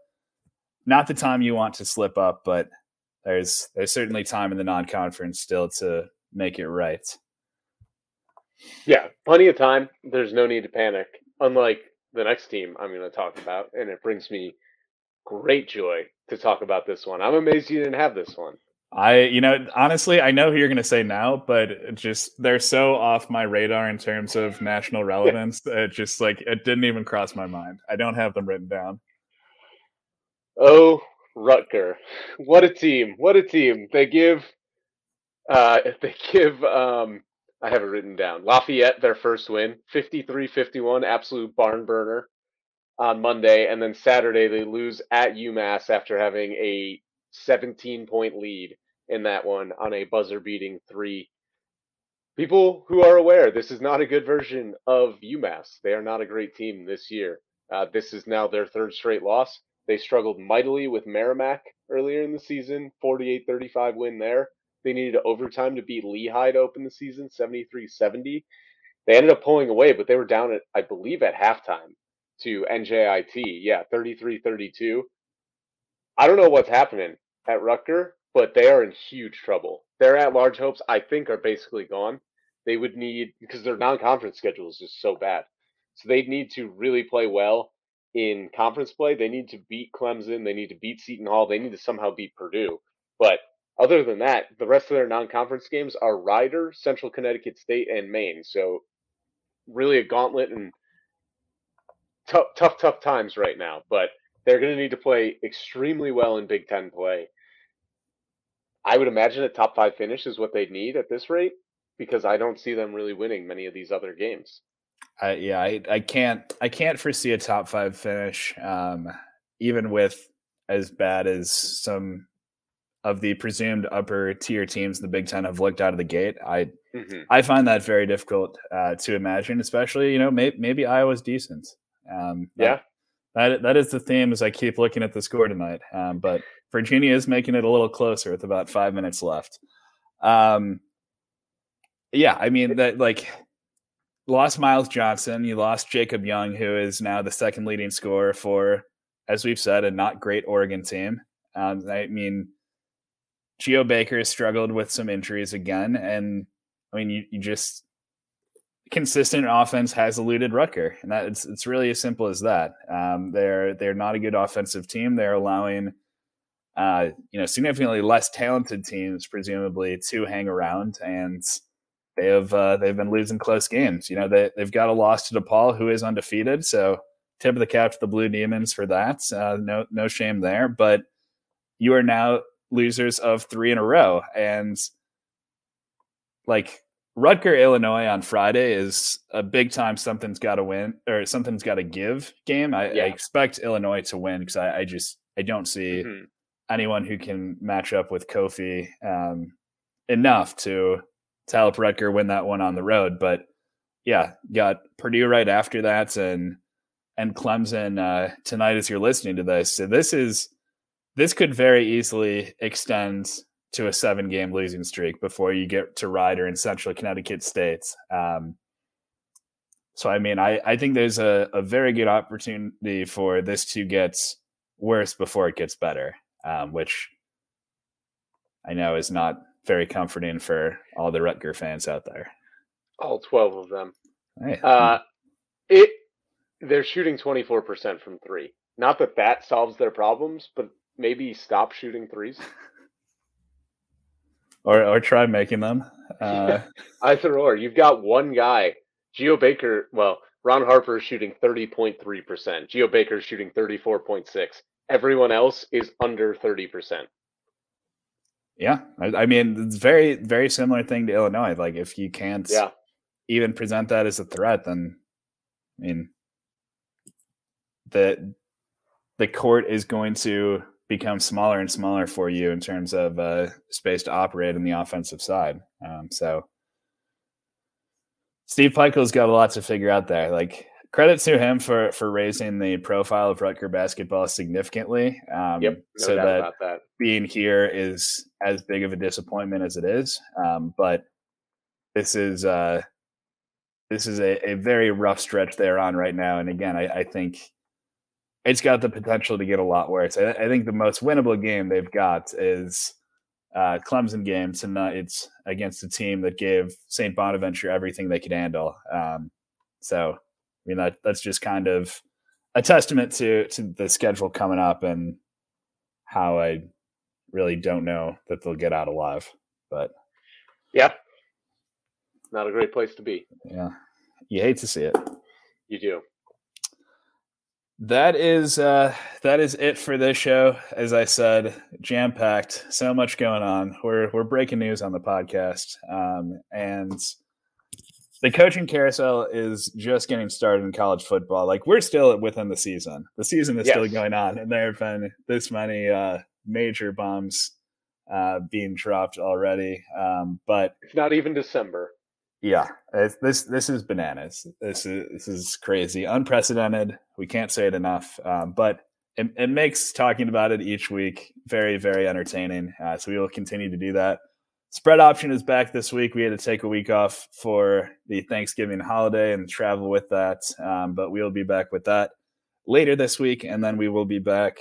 not the time you want to slip up, but there's there's certainly time in the non-conference still to make it right. Yeah, plenty of time. There's no need to panic. Unlike the next team I'm going to talk about, and it brings me great joy to talk about this one. I'm amazed you didn't have this one. I, you know, honestly, I know who you're going to say now, but just they're so off my radar in terms of national relevance. it just like it didn't even cross my mind. I don't have them written down. Oh, Rutger. What a team. What a team. They give uh <laughs> they give um I have it written down. Lafayette their first win, 53-51, absolute barn burner on Monday and then Saturday they lose at UMass after having a 17 point lead in that one on a buzzer beating 3 people who are aware this is not a good version of UMass. They are not a great team this year. Uh, this is now their third straight loss. They struggled mightily with Merrimack earlier in the season, 48 35 win there. They needed overtime to beat Lehigh to open the season, 73 70. They ended up pulling away, but they were down at, I believe, at halftime to NJIT. Yeah, 33 32. I don't know what's happening at Rutger, but they are in huge trouble. Their at large hopes, I think, are basically gone. They would need, because their non conference schedule is just so bad. So they'd need to really play well in conference play. They need to beat Clemson. They need to beat Seton Hall. They need to somehow beat Purdue. But other than that, the rest of their non-conference games are Rider, Central Connecticut State, and Maine. So really a gauntlet and tough, tough, tough times right now. But they're going to need to play extremely well in Big Ten play. I would imagine a top five finish is what they'd need at this rate because I don't see them really winning many of these other games. I, yeah, I, I can't I can't foresee a top five finish, um, even with as bad as some of the presumed upper tier teams in the Big Ten have looked out of the gate. I mm-hmm. I find that very difficult uh, to imagine, especially you know may, maybe Iowa's decent. Um, yeah, that that is the theme as I keep looking at the score tonight. Um, but Virginia is making it a little closer with about five minutes left. Um, yeah, I mean that like lost Myles Johnson. You lost Jacob Young, who is now the second leading scorer for, as we've said, a not great Oregon team. Um, I mean, Geo Baker has struggled with some injuries again, and I mean, you, you just consistent offense has eluded Rutger, and that it's it's really as simple as that. Um, they're they're not a good offensive team. They're allowing. Uh, you know, significantly less talented teams, presumably, to hang around, and they have uh, they've been losing close games. You know, they they've got a loss to DePaul, who is undefeated. So tip of the cap to the Blue Demons for that. Uh, no no shame there. But you are now losers of three in a row, and like Rutger Illinois on Friday is a big time something's got to win or something's got to give game. I, yeah. I, expect Illinois to win because I, I, just I don't see mm-hmm. anyone who can match up with Kofi um, enough to help Rutger win that one on the road. But yeah, got Purdue right after that, and and Clemson uh, tonight as you're listening to this. So this is this could very easily extend to a seven game losing streak before you get to Rider in Central Connecticut states. Um, so, I mean, I, I think there's a, a very good opportunity for this to get worse before it gets better, um, which I know is not very comforting for all the Rutger fans out there. All 12 of them. Hey. Uh, it they're shooting 24% from three. Not that that solves their problems, but maybe stop shooting threes. <laughs> or or try making them. <laughs> Uh, Either or. You've got one guy, Geo Baker. Well, Ron Harper is shooting thirty point three percent. Geo Baker is shooting thirty four point six. Everyone else is under thirty percent. Yeah, I, I, mean it's very very similar thing to Illinois. Like if you can't yeah. even present that as a threat, then I mean the the court is going to become smaller and smaller for you in terms of uh, space to operate in the offensive side. Um, so Steve Pikiell's got a lot to figure out there. Like credit to him for for raising the profile of Rutger basketball significantly. Um, yep, no so that, that, being here is as big of a disappointment as it is. Um, but this is uh, this is a, a, very rough stretch they're on right now. And again, I, I think it's got the potential to get a lot worse. I, I think the most winnable game they've got is uh, Clemson game tonight. It's against a team that gave St. Bonaventure everything they could handle. Um, so, I mean, that that's just kind of a testament to to the schedule coming up and how I really don't know that they'll get out alive. But yeah, not a great place to be. Yeah, you hate to see it. You do that is uh that is it for this show as i said jam packed so much going on we're we're breaking news on the podcast um and the coaching carousel is just getting started in college football like we're still within the season the season is yes. still going on and there have been this many uh major bombs uh being dropped already um but it's not even december yeah, this this is bananas. This is this is crazy, unprecedented. We can't say it enough, um, but it, it, makes talking about it each week very very entertaining. Uh, so we will continue to do that. Spread option is back this week. We had to take a week off for the Thanksgiving holiday and travel with that, um, but we will be back with that later this week, and then we will be back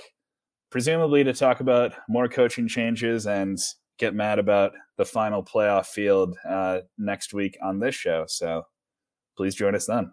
presumably to talk about more coaching changes and get mad about the final playoff field uh, next week on this show. So please join us then.